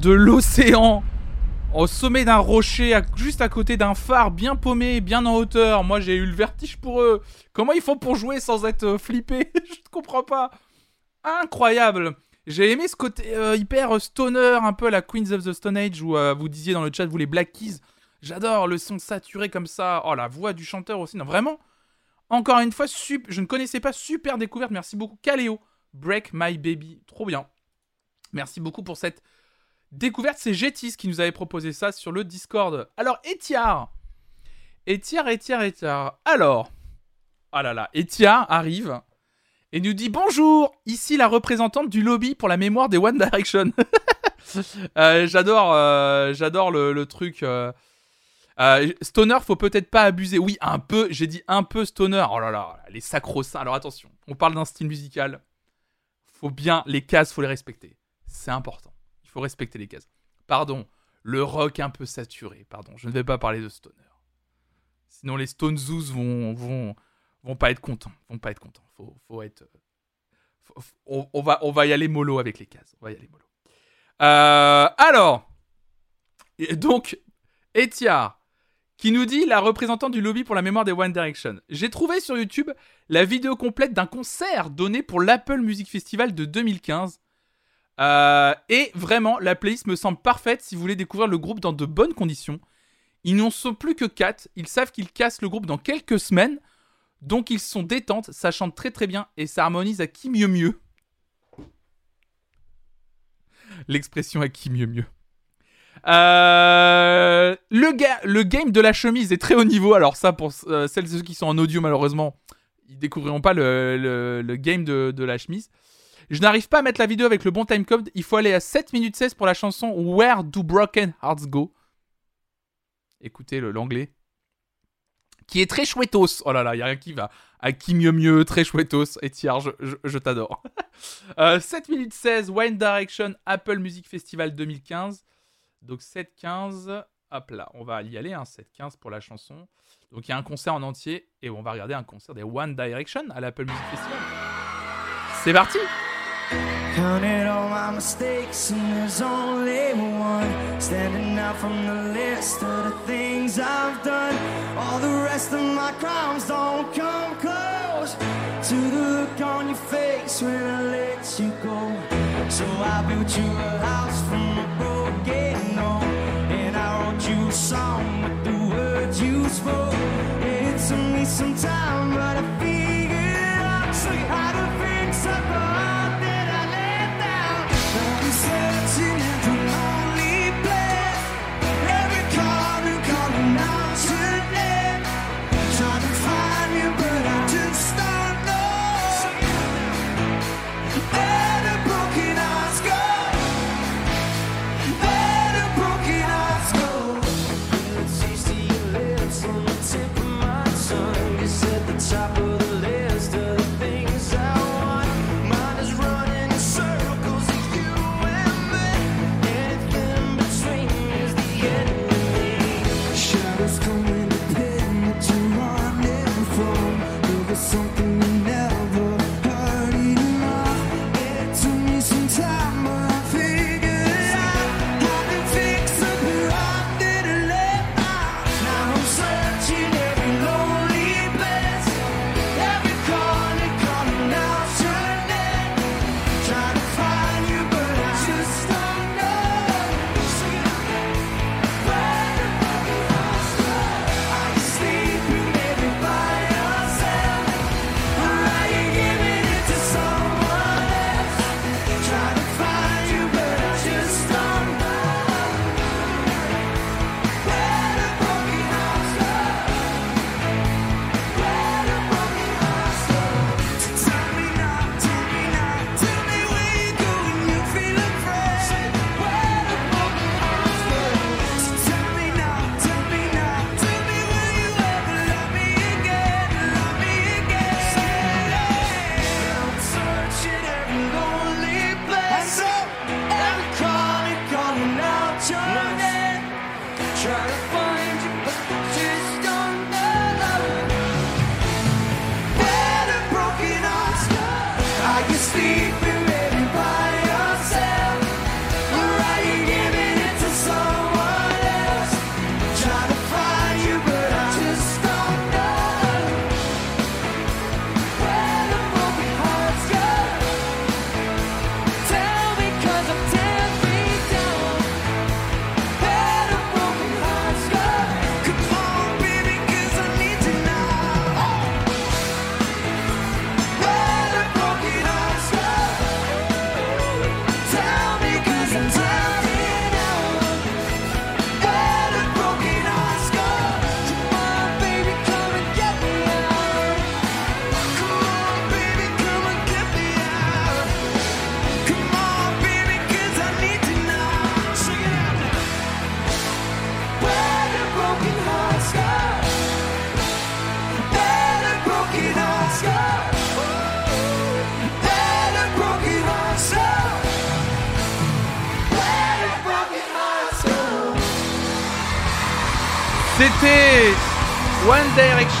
de l'océan, au sommet d'un rocher, juste à côté d'un phare bien paumé, bien en hauteur. Moi, j'ai eu le vertige pour eux. Comment ils font pour jouer sans être euh, flippés Je ne comprends pas. Incroyable. J'ai aimé ce côté euh, hyper stoner, un peu la Queens of the Stone Age, où euh, vous disiez dans le chat, vous les Black Keys. J'adore le son saturé comme ça. Oh, la voix du chanteur aussi. Non, vraiment. Encore une fois, je ne connaissais pas. Super découverte. Merci beaucoup. Kaleo. Break My Baby. Trop bien. Merci beaucoup pour cette découverte. C'est Jetis qui nous avait proposé ça sur le Discord. Alors, Etiar. Etiar, Etiar, Etiar. Alors. Ah là là. Etiar arrive et nous dit bonjour. Ici la représentante du lobby pour la mémoire des One Direction. Euh, j'adore, euh, j'adore le, truc. euh, stoner, faut peut-être pas abuser. Oui, un peu. J'ai dit un peu stoner. Oh là là, les sacro-saints. Alors attention, on parle d'un style musical. Faut bien les cases, faut les respecter. C'est important. Il faut respecter les cases. Pardon, le rock un peu saturé. Pardon, je ne vais pas parler de stoner. Sinon les Stone Zoos vont vont vont pas être contents. Vont pas être contents. Faut faut être. on, va on va y aller mollo avec les cases. On va y aller mollo. Euh, alors, donc Etiar qui nous dit la représentante du lobby pour la mémoire des One Direction. J'ai trouvé sur YouTube la vidéo complète d'un concert donné pour l'Apple Music Festival de 2015. Euh, et vraiment, la playlist me semble parfaite si vous voulez découvrir le groupe dans de bonnes conditions. Ils n'en sont plus que 4. Ils savent qu'ils cassent le groupe dans quelques semaines. Donc ils sont détentes, ça chante très très bien et ça harmonise à qui mieux mieux. L'expression à qui mieux mieux. Euh, le, ga- le game de la chemise est très haut niveau. Alors ça, pour euh, celles et ceux qui sont en audio, malheureusement, ils découvriront pas le, game de, la chemise. Je n'arrive pas à mettre la vidéo avec le bon timecode. Il faut aller à 7 minutes 16 pour la chanson Where Do Broken Hearts Go? Écoutez l'anglais. Qui est très chouettos. Oh là là, il y a rien qui va. À qui mieux mieux, très chouettos. Et tiens, je, t'adore. Euh, 7 minutes 16, One Direction Apple Music Festival 2015. Donc 7-15, hop là, on va y aller, hein, 7-15 pour la chanson. Donc il y a un concert en entier et on va regarder un concert des One Direction à l'Apple Music Festival. C'est parti Counted all my mistakes, and there's only one standing out from the list of the things I've done. All the rest of my crimes don't come close to the look on your face when I let you go. So I built you a house from a song with the words you spoke. It took me some time, but I figured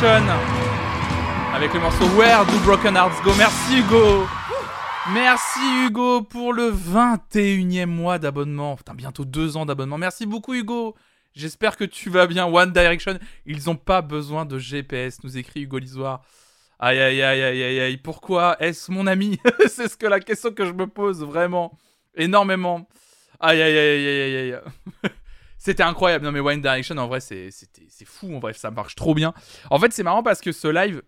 Avec le morceau Where Do Broken Hearts Go? Merci Hugo. Merci Hugo pour le 21e mois d'abonnement. Putain, bientôt deux ans d'abonnement. Merci beaucoup Hugo. J'espère que tu vas bien. One Direction, ils ont pas besoin de GPS, nous écrit Hugo Lisoire. Aïe aïe aïe aïe aïe aïe. Pourquoi est-ce mon ami? C'est ce que la question que je me pose vraiment énormément. Aïe aïe aïe aïe aïe aïe. C'était incroyable. Non mais One Direction en vrai c'est fou en vrai ça marche trop bien. En fait c'est marrant parce que ce live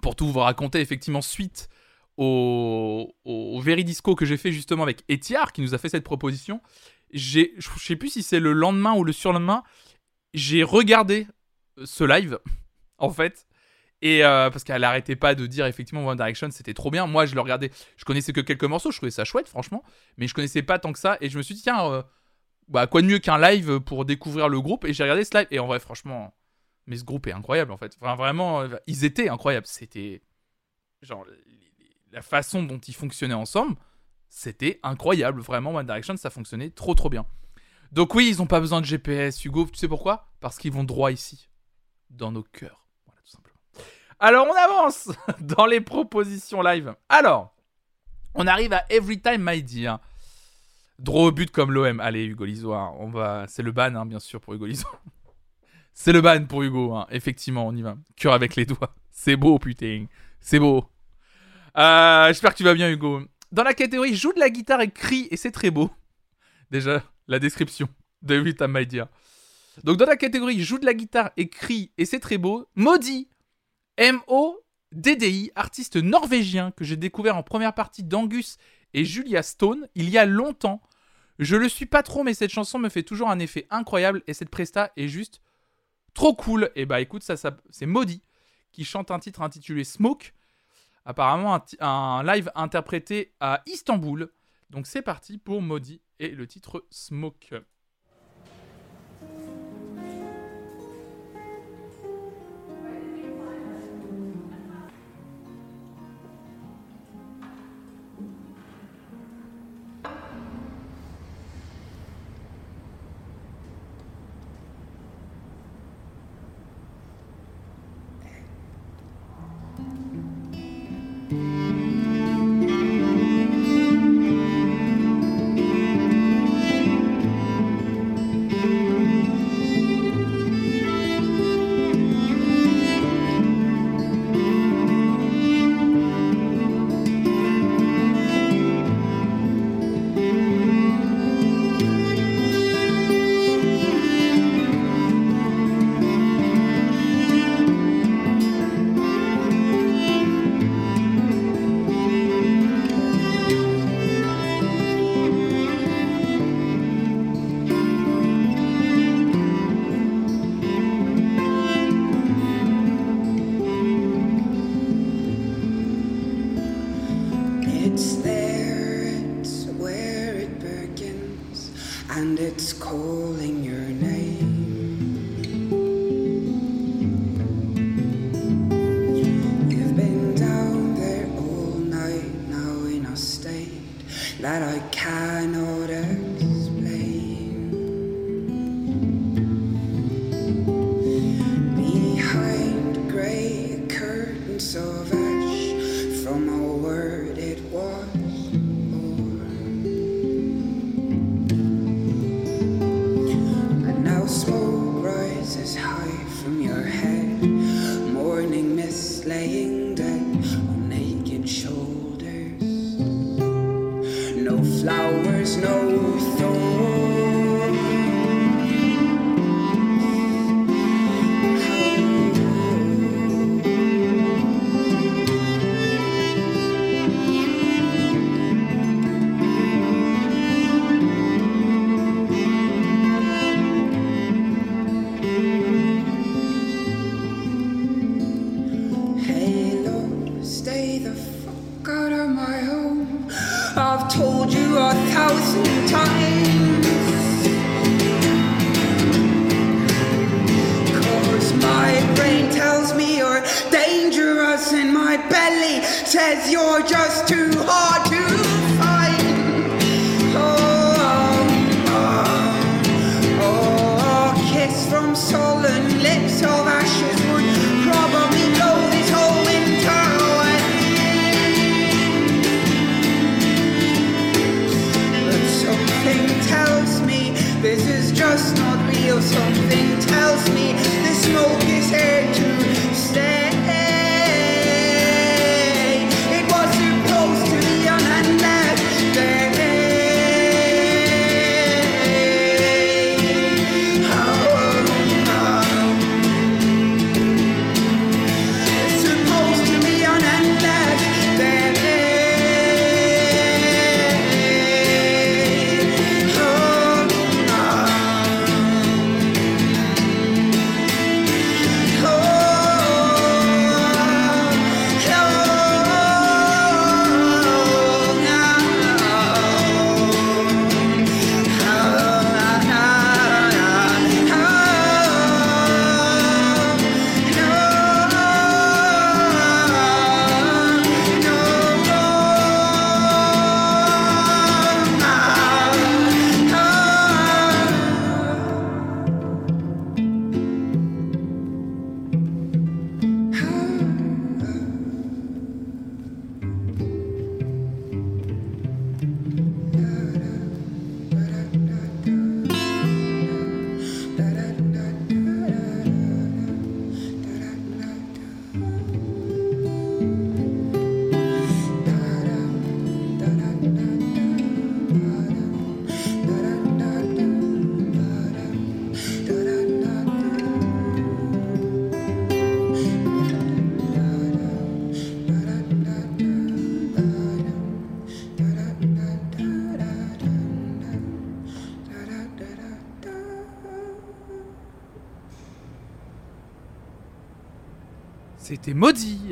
pour tout vous raconter effectivement suite au, au Veridisco que j'ai fait justement avec Etiar qui nous a fait cette proposition. Je sais plus si c'est le lendemain ou le surlendemain, j'ai regardé euh, ce live en fait et euh, parce qu'elle arrêtait pas de dire effectivement One Direction c'était trop bien. Moi je le regardais, je connaissais que quelques morceaux, je trouvais ça chouette franchement, mais je connaissais pas tant que ça et je me suis dit tiens euh, bah quoi de mieux qu'un live pour découvrir le groupe? Et j'ai regardé ce live et en vrai franchement mais ce groupe est incroyable en fait. Enfin vraiment euh, ils étaient incroyables, c'était genre la façon dont ils fonctionnaient ensemble, c'était incroyable vraiment One Direction ça fonctionnait trop trop bien. Donc oui, ils ont pas besoin de GPS Hugo, tu sais pourquoi? Parce qu'ils vont droit ici dans nos cœurs. Voilà tout simplement. Alors on avance dans les propositions live. Alors, on arrive à Every Time My Dear. Droit au but comme l'OM. Allez, Hugo Lisoire, on va. C'est le ban, hein, bien sûr, pour Hugo Lisoire. C'est le ban pour Hugo, hein. effectivement, on y va. Cœur avec les doigts. C'est beau, putain. C'est beau. Euh, J'espère que tu vas bien, Hugo. Dans la catégorie joue de la guitare et crie, et c'est très beau. Déjà, la description de Every Time My Dear. Donc, dans la catégorie joue de la guitare et crie, et c'est très beau, Maudit. M-O-D-D-I, artiste norvégien que j'ai découvert en première partie d'Angus et Julia Stone il y a longtemps. Je le suis pas trop, mais cette chanson me fait toujours un effet incroyable et cette presta est juste trop cool. Et bah écoute, ça, c'est Maudit qui chante un titre intitulé Smoke. Apparemment un, un live interprété à Istanbul. Donc c'est parti pour Maudit et le titre Smoke.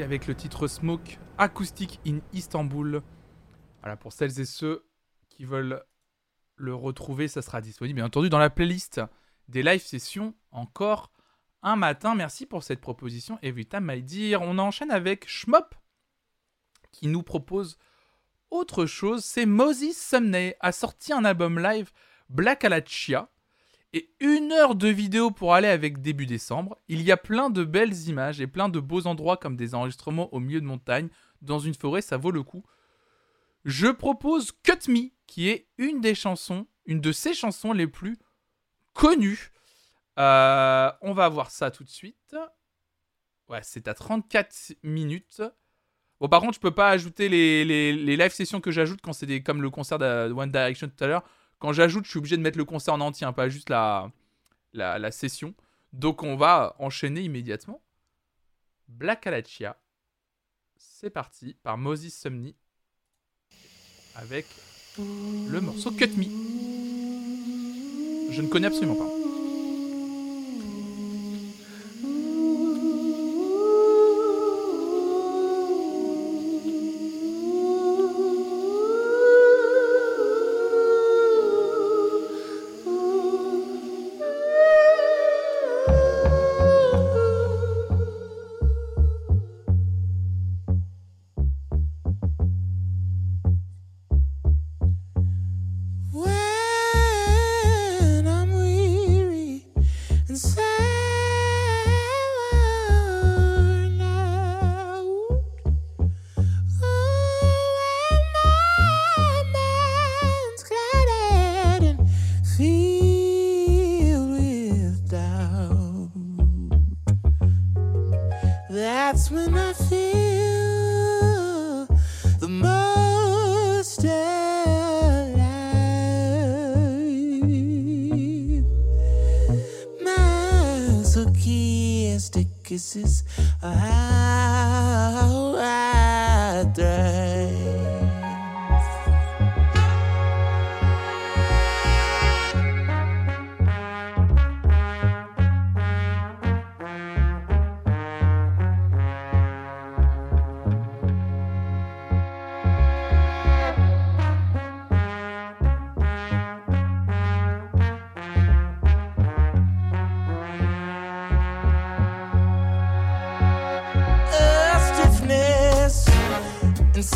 Avec le titre Smoke Acoustic in Istanbul. Voilà, pour celles et ceux qui veulent le retrouver, ça sera disponible bien entendu dans la playlist des live sessions encore un matin. Merci pour cette proposition, I Dear. On enchaîne avec Schmop qui nous propose autre chose. C'est Moses Sumney a sorti un album live Black Alachia et une heure de vidéo pour aller avec début décembre. Il y a plein de belles images et plein de beaux endroits comme des enregistrements au milieu de montagne, dans une forêt, ça vaut le coup. Je propose Cut Me, qui est une des chansons, une de ses chansons les plus connues. Euh, on va voir ça tout de suite. Ouais, c'est à 34 minutes. Bon, par contre, je peux pas ajouter les, les, les live sessions que j'ajoute quand c'est comme le concert de One Direction tout à l'heure. Quand j'ajoute, je suis obligé de mettre le concert en entier, hein, pas juste la, la, la session. Donc, on va enchaîner immédiatement. Black Alachia. C'est parti par Moses Sumney avec le morceau Cut Me. Je ne connais absolument pas.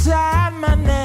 Inside my neck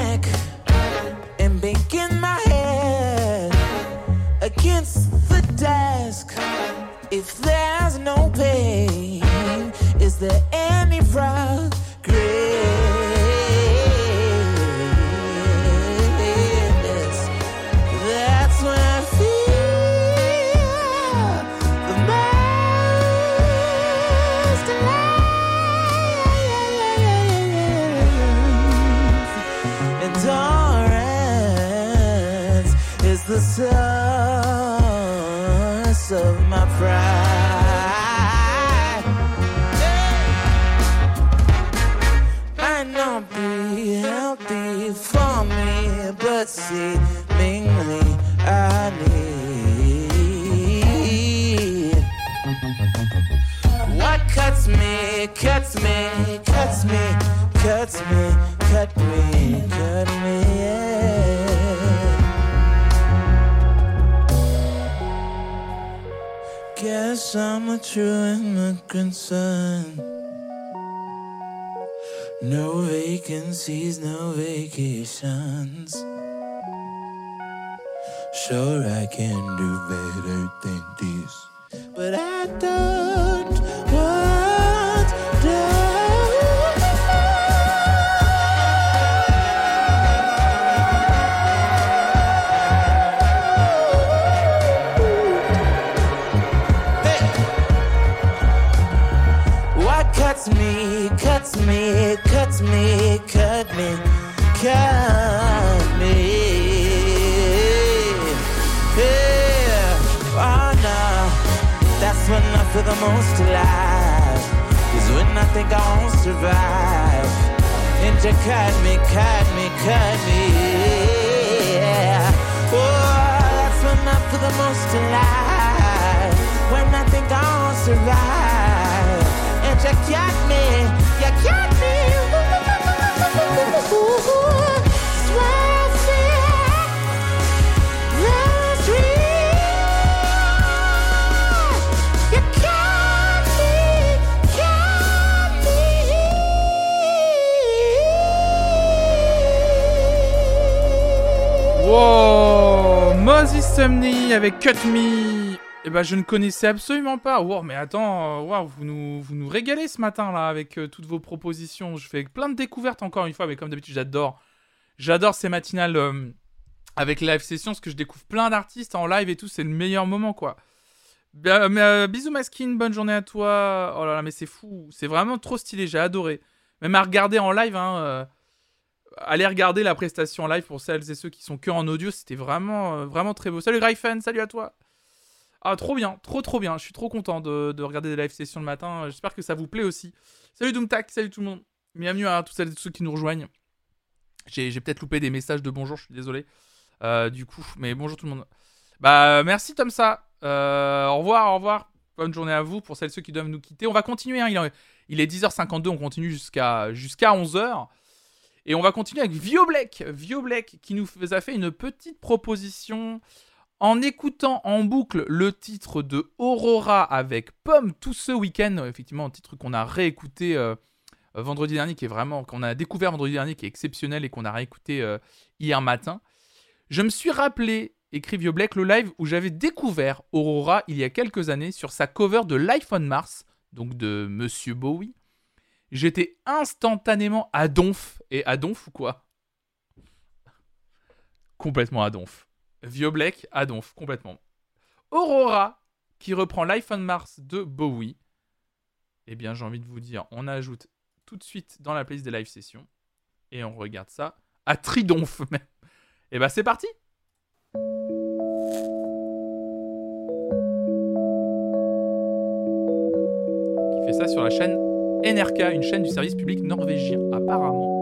I'm a true immigrant son. No vacancies, no vacations. Sure, I can do better than this. But I don't the most alive. Is when I think I won't survive. And you cut me, cut me, cut me. Yeah, oh, that's when I feel the most alive. When I think I won't survive. And you got me. You got me. Swear I see Wow Moses Sumney avec Cut Me Eh ben, je ne connaissais absolument pas. Wow, mais attends, euh, wow, vous, nous, vous régalez ce matin, là, avec euh, toutes vos propositions. Je fais plein de découvertes, encore une fois, mais comme d'habitude, j'adore. J'adore ces matinales euh, avec live session, parce que je découvre plein d'artistes en live et tout. C'est le meilleur moment, quoi. Bien, mais, euh, bisous, Maskin, bonne journée à toi. Oh là là, mais c'est fou. C'est vraiment trop stylé, j'ai adoré. Même à regarder en live, hein. Allez regarder la prestation live pour celles et ceux qui sont que en audio, c'était vraiment, euh, vraiment très beau. Salut Gryphon, salut à toi. Ah, trop bien, trop trop bien. Je suis trop content de, de regarder des live sessions le matin. J'espère que ça vous plaît aussi. Salut Doomtac, salut tout le monde. Bienvenue à tous celles et ceux qui nous rejoignent. J'ai peut-être loupé des messages de bonjour, je suis désolé. Euh, du coup, mais bonjour tout le monde. Bah, merci Tomsa. Euh, au revoir, au revoir. Bonne journée à vous pour celles et ceux qui doivent nous quitter. On va continuer. hein. Il, est- il est 10h52, on continue jusqu'à jusqu'à 11h. Et on va continuer avec Vio Black. Vio Black qui nous a fait une petite proposition en écoutant en boucle le titre de Aurora avec Pomme tout ce week-end. Effectivement, un titre qu'on a réécouté euh, vendredi dernier, qui est vraiment, qu'on a découvert vendredi dernier, qui est exceptionnel et qu'on a réécouté euh, hier matin. Je me suis rappelé, écrit Vio Black, le live où j'avais découvert Aurora il y a quelques années sur sa cover de Life on Mars, donc de Monsieur Bowie. J'étais instantanément à donf. Et à donf ou quoi? Complètement à donf. Vio Black à donf, complètement. Aurora, qui reprend Life on Mars de Bowie. Eh bien, j'ai envie de vous dire, on ajoute tout de suite dans la playlist des live sessions. Et on regarde ça à tridonf même. Et bah, c'est parti Qui fait ça sur la chaîne NRK, une chaîne du service public norvégien, apparemment.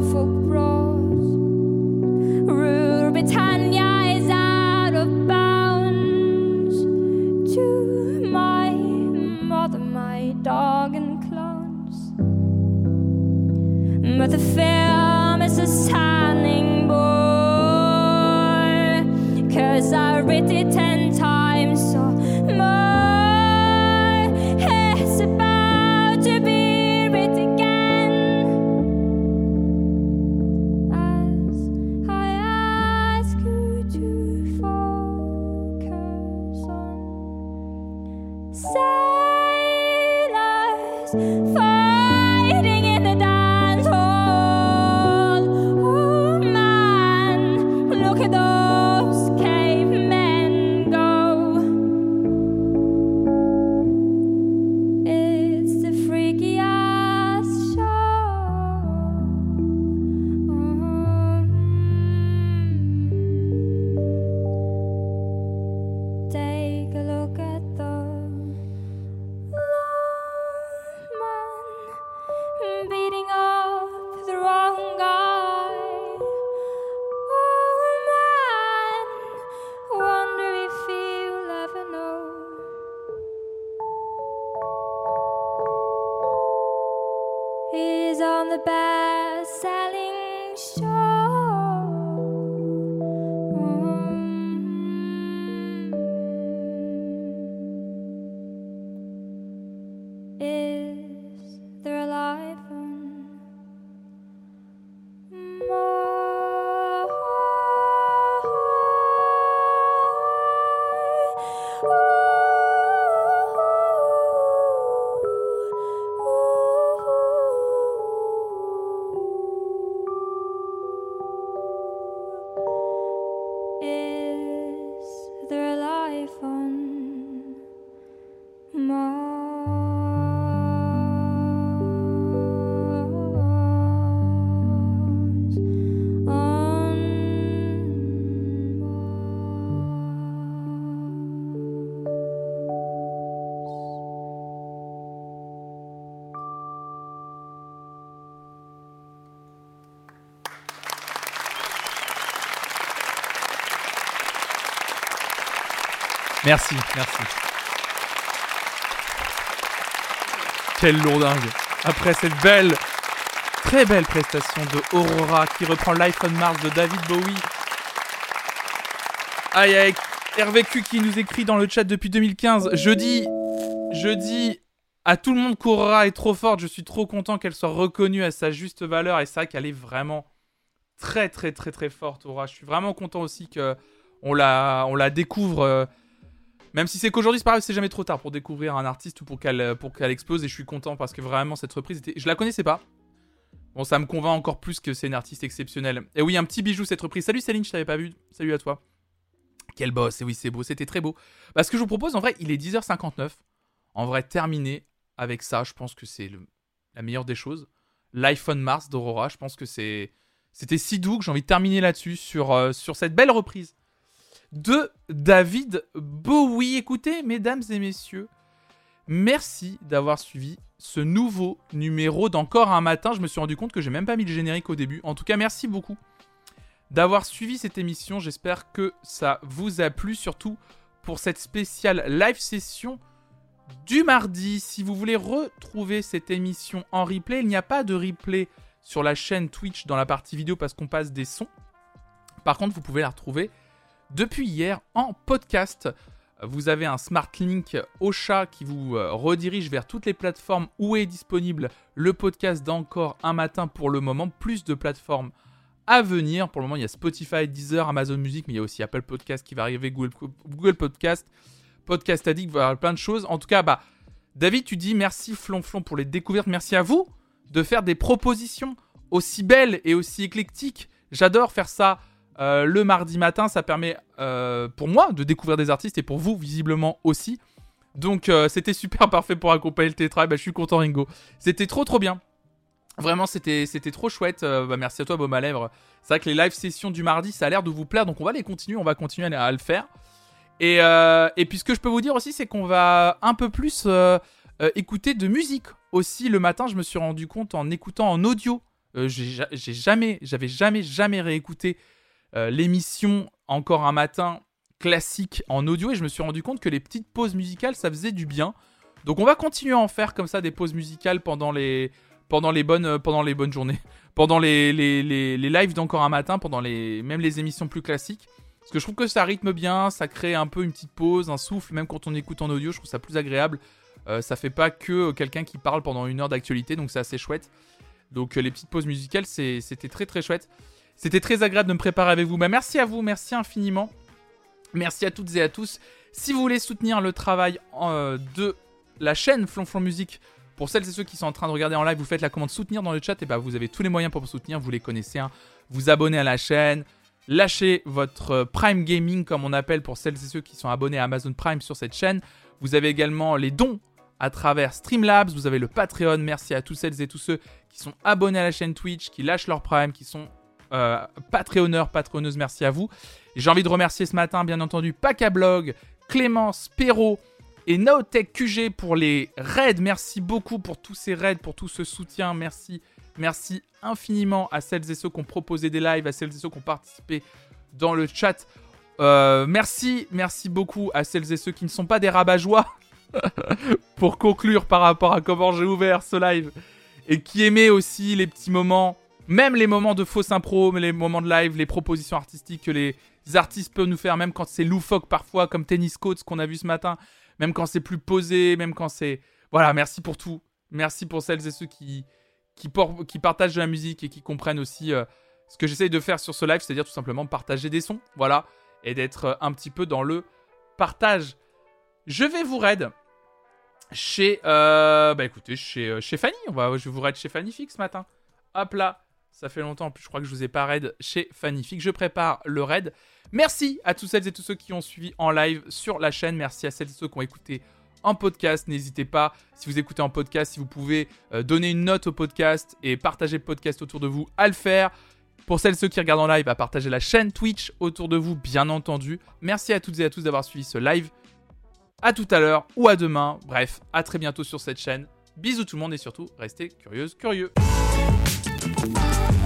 The Merci, merci. Quelle lourdingue. Après cette belle, très belle prestation de Aurora qui reprend l'iPhone Mars de David Bowie. Aïe aïe, Hervé Q qui nous écrit dans le chat depuis 2015. Je dis, je dis à tout le monde qu'Aurora est trop forte. Je suis trop content qu'elle soit reconnue à sa juste valeur. Et c'est vrai qu'elle est vraiment très très très très forte, Aurora. Je suis vraiment content aussi que on la, on la découvre. Euh, même si c'est qu'aujourd'hui, c'est pas c'est jamais trop tard pour découvrir un artiste ou pour qu'elle qu'elle explose. Et je suis content parce que vraiment, cette reprise était. Je la connaissais pas. Bon, ça me convainc encore plus que c'est une artiste exceptionnelle. Et oui, un petit bijou cette reprise. Salut Céline, je t'avais pas vu. Salut à toi. Quel boss. Et oui, c'est beau, c'était très beau. Bah, ce que je vous propose, en vrai, il est 10h59. En vrai, terminé avec ça, je pense que c'est la meilleure des choses. L'iPhone Mars d'Aurora, je pense que c'est. C'était si doux que j'ai envie de terminer là-dessus, sur, euh, sur cette belle reprise de David Bowie. Écoutez, mesdames et messieurs, merci d'avoir suivi ce nouveau numéro d'Encore un matin. Je me suis rendu compte que j'ai même pas mis le générique au début. En tout cas, merci beaucoup d'avoir suivi cette émission. J'espère que ça vous a plu, surtout pour cette spéciale live session du mardi. Si vous voulez retrouver cette émission en replay, il n'y a pas de replay sur la chaîne Twitch dans la partie vidéo parce qu'on passe des sons. Par contre, vous pouvez la retrouver depuis hier en podcast. Vous avez un smart link au chat qui vous euh, redirige vers toutes les plateformes où est disponible le podcast d'encore un matin pour le moment. Plus de plateformes à venir. Pour le moment, il y a Spotify, Deezer, Amazon Music, mais il y a aussi Apple Podcast qui va arriver, Google, Podcast, Podcast Addict, plein de choses. En tout cas, bah, David, tu dis merci Flonflon pour les découvertes. Merci à vous de faire des propositions aussi belles et aussi éclectiques. J'adore faire ça euh, le mardi matin. Ça permet euh, pour moi de découvrir des artistes et pour vous, visiblement aussi. Donc euh, c'était super parfait pour accompagner le tétra. Bah, je suis content Ringo. C'était trop trop bien. Vraiment c'était trop chouette. Bah, merci à toi Baume à lèvres. C'est vrai que les live sessions du mardi ça a l'air de vous plaire donc on va les continuer. On va continuer à, à le faire. Et, et puis ce que je peux vous dire aussi c'est qu'on va un peu plus écouter de musique aussi le matin. Je me suis rendu compte en écoutant en audio. J'ai ja- j'ai jamais j'avais jamais jamais réécouté euh, l'émission encore un matin classique en audio et je me suis rendu compte que les petites pauses musicales ça faisait du bien. Donc on va continuer à en faire comme ça des pauses musicales pendant les pendant les bonnes euh, pendant les bonnes journées, pendant les les, les, lives d'encore un matin, pendant les même les émissions plus classiques. Parce que je trouve que ça rythme bien, ça crée un peu une petite pause, un souffle, même quand on écoute en audio, je trouve ça plus agréable. Euh, ça fait pas que quelqu'un qui parle pendant une heure d'actualité, donc c'est assez chouette. Donc les petites pauses musicales, c'était très très chouette. C'était très agréable de me préparer avec vous. Bah, merci à vous, merci infiniment. Merci à toutes et à tous. Si vous voulez soutenir le travail euh, de la chaîne Flonflon Musique, pour celles et ceux qui sont en train de regarder en live, vous faites la commande soutenir dans le chat, et bah vous avez tous les moyens pour me soutenir, vous les connaissez. hein. Vous abonnez à la chaîne, lâchez votre euh, Prime Gaming comme on appelle pour celles et ceux qui sont abonnés à Amazon Prime sur cette chaîne. Vous avez également les dons à travers Streamlabs, vous avez le Patreon. Merci à tous celles et tous ceux qui sont abonnés à la chaîne Twitch, qui lâchent leur Prime, qui sont euh, Patreonneurs. Merci à vous. J'ai envie de remercier ce matin, bien entendu, Pacablog, Clémence, Perrault et Naotech QG pour les raids. Merci beaucoup pour tous ces raids, pour tout ce soutien. Merci, merci infiniment à celles et ceux qui ont proposé des lives, à celles et ceux qui ont participé dans le chat. Euh, merci, merci beaucoup à celles et ceux qui ne sont pas des rabat-joie pour conclure par rapport à comment j'ai ouvert ce live et qui aimaient aussi les petits moments, même les moments de fausse impro, les moments de live, les propositions artistiques que les artistes peuvent nous faire, même quand c'est loufoque parfois, comme Tennis Coats qu'on a vu ce matin, même quand c'est plus posé, même quand c'est... Voilà, merci pour tout. Merci pour celles et ceux qui, partagent de la musique et qui comprennent aussi euh, ce que j'essaye de faire sur ce live, c'est-à-dire tout simplement partager des sons, voilà, et d'être euh, un petit peu dans le partage. Je vais vous raid chez, euh, bah écoutez, chez, euh, chez Fanny. On je vais vous raid chez Fanny Fix ce matin. Hop là, ça fait longtemps. Je crois que je vous ai pas raid chez Fanny Fix. Je prépare le raid. Merci à tous celles et tous ceux qui ont suivi en live sur la chaîne. Merci à celles et ceux qui ont écouté en podcast. N'hésitez pas, si vous écoutez en podcast, si vous pouvez euh, donner une note au podcast et partager le podcast autour de vous, à le faire. Pour celles et ceux qui regardent en live, à partager la chaîne Twitch autour de vous, bien entendu. Merci à toutes et à tous d'avoir suivi ce live. À tout à l'heure ou à demain. Bref, à très bientôt sur cette chaîne. Bisous tout le monde et surtout, restez curieuses, curieux. Thank you.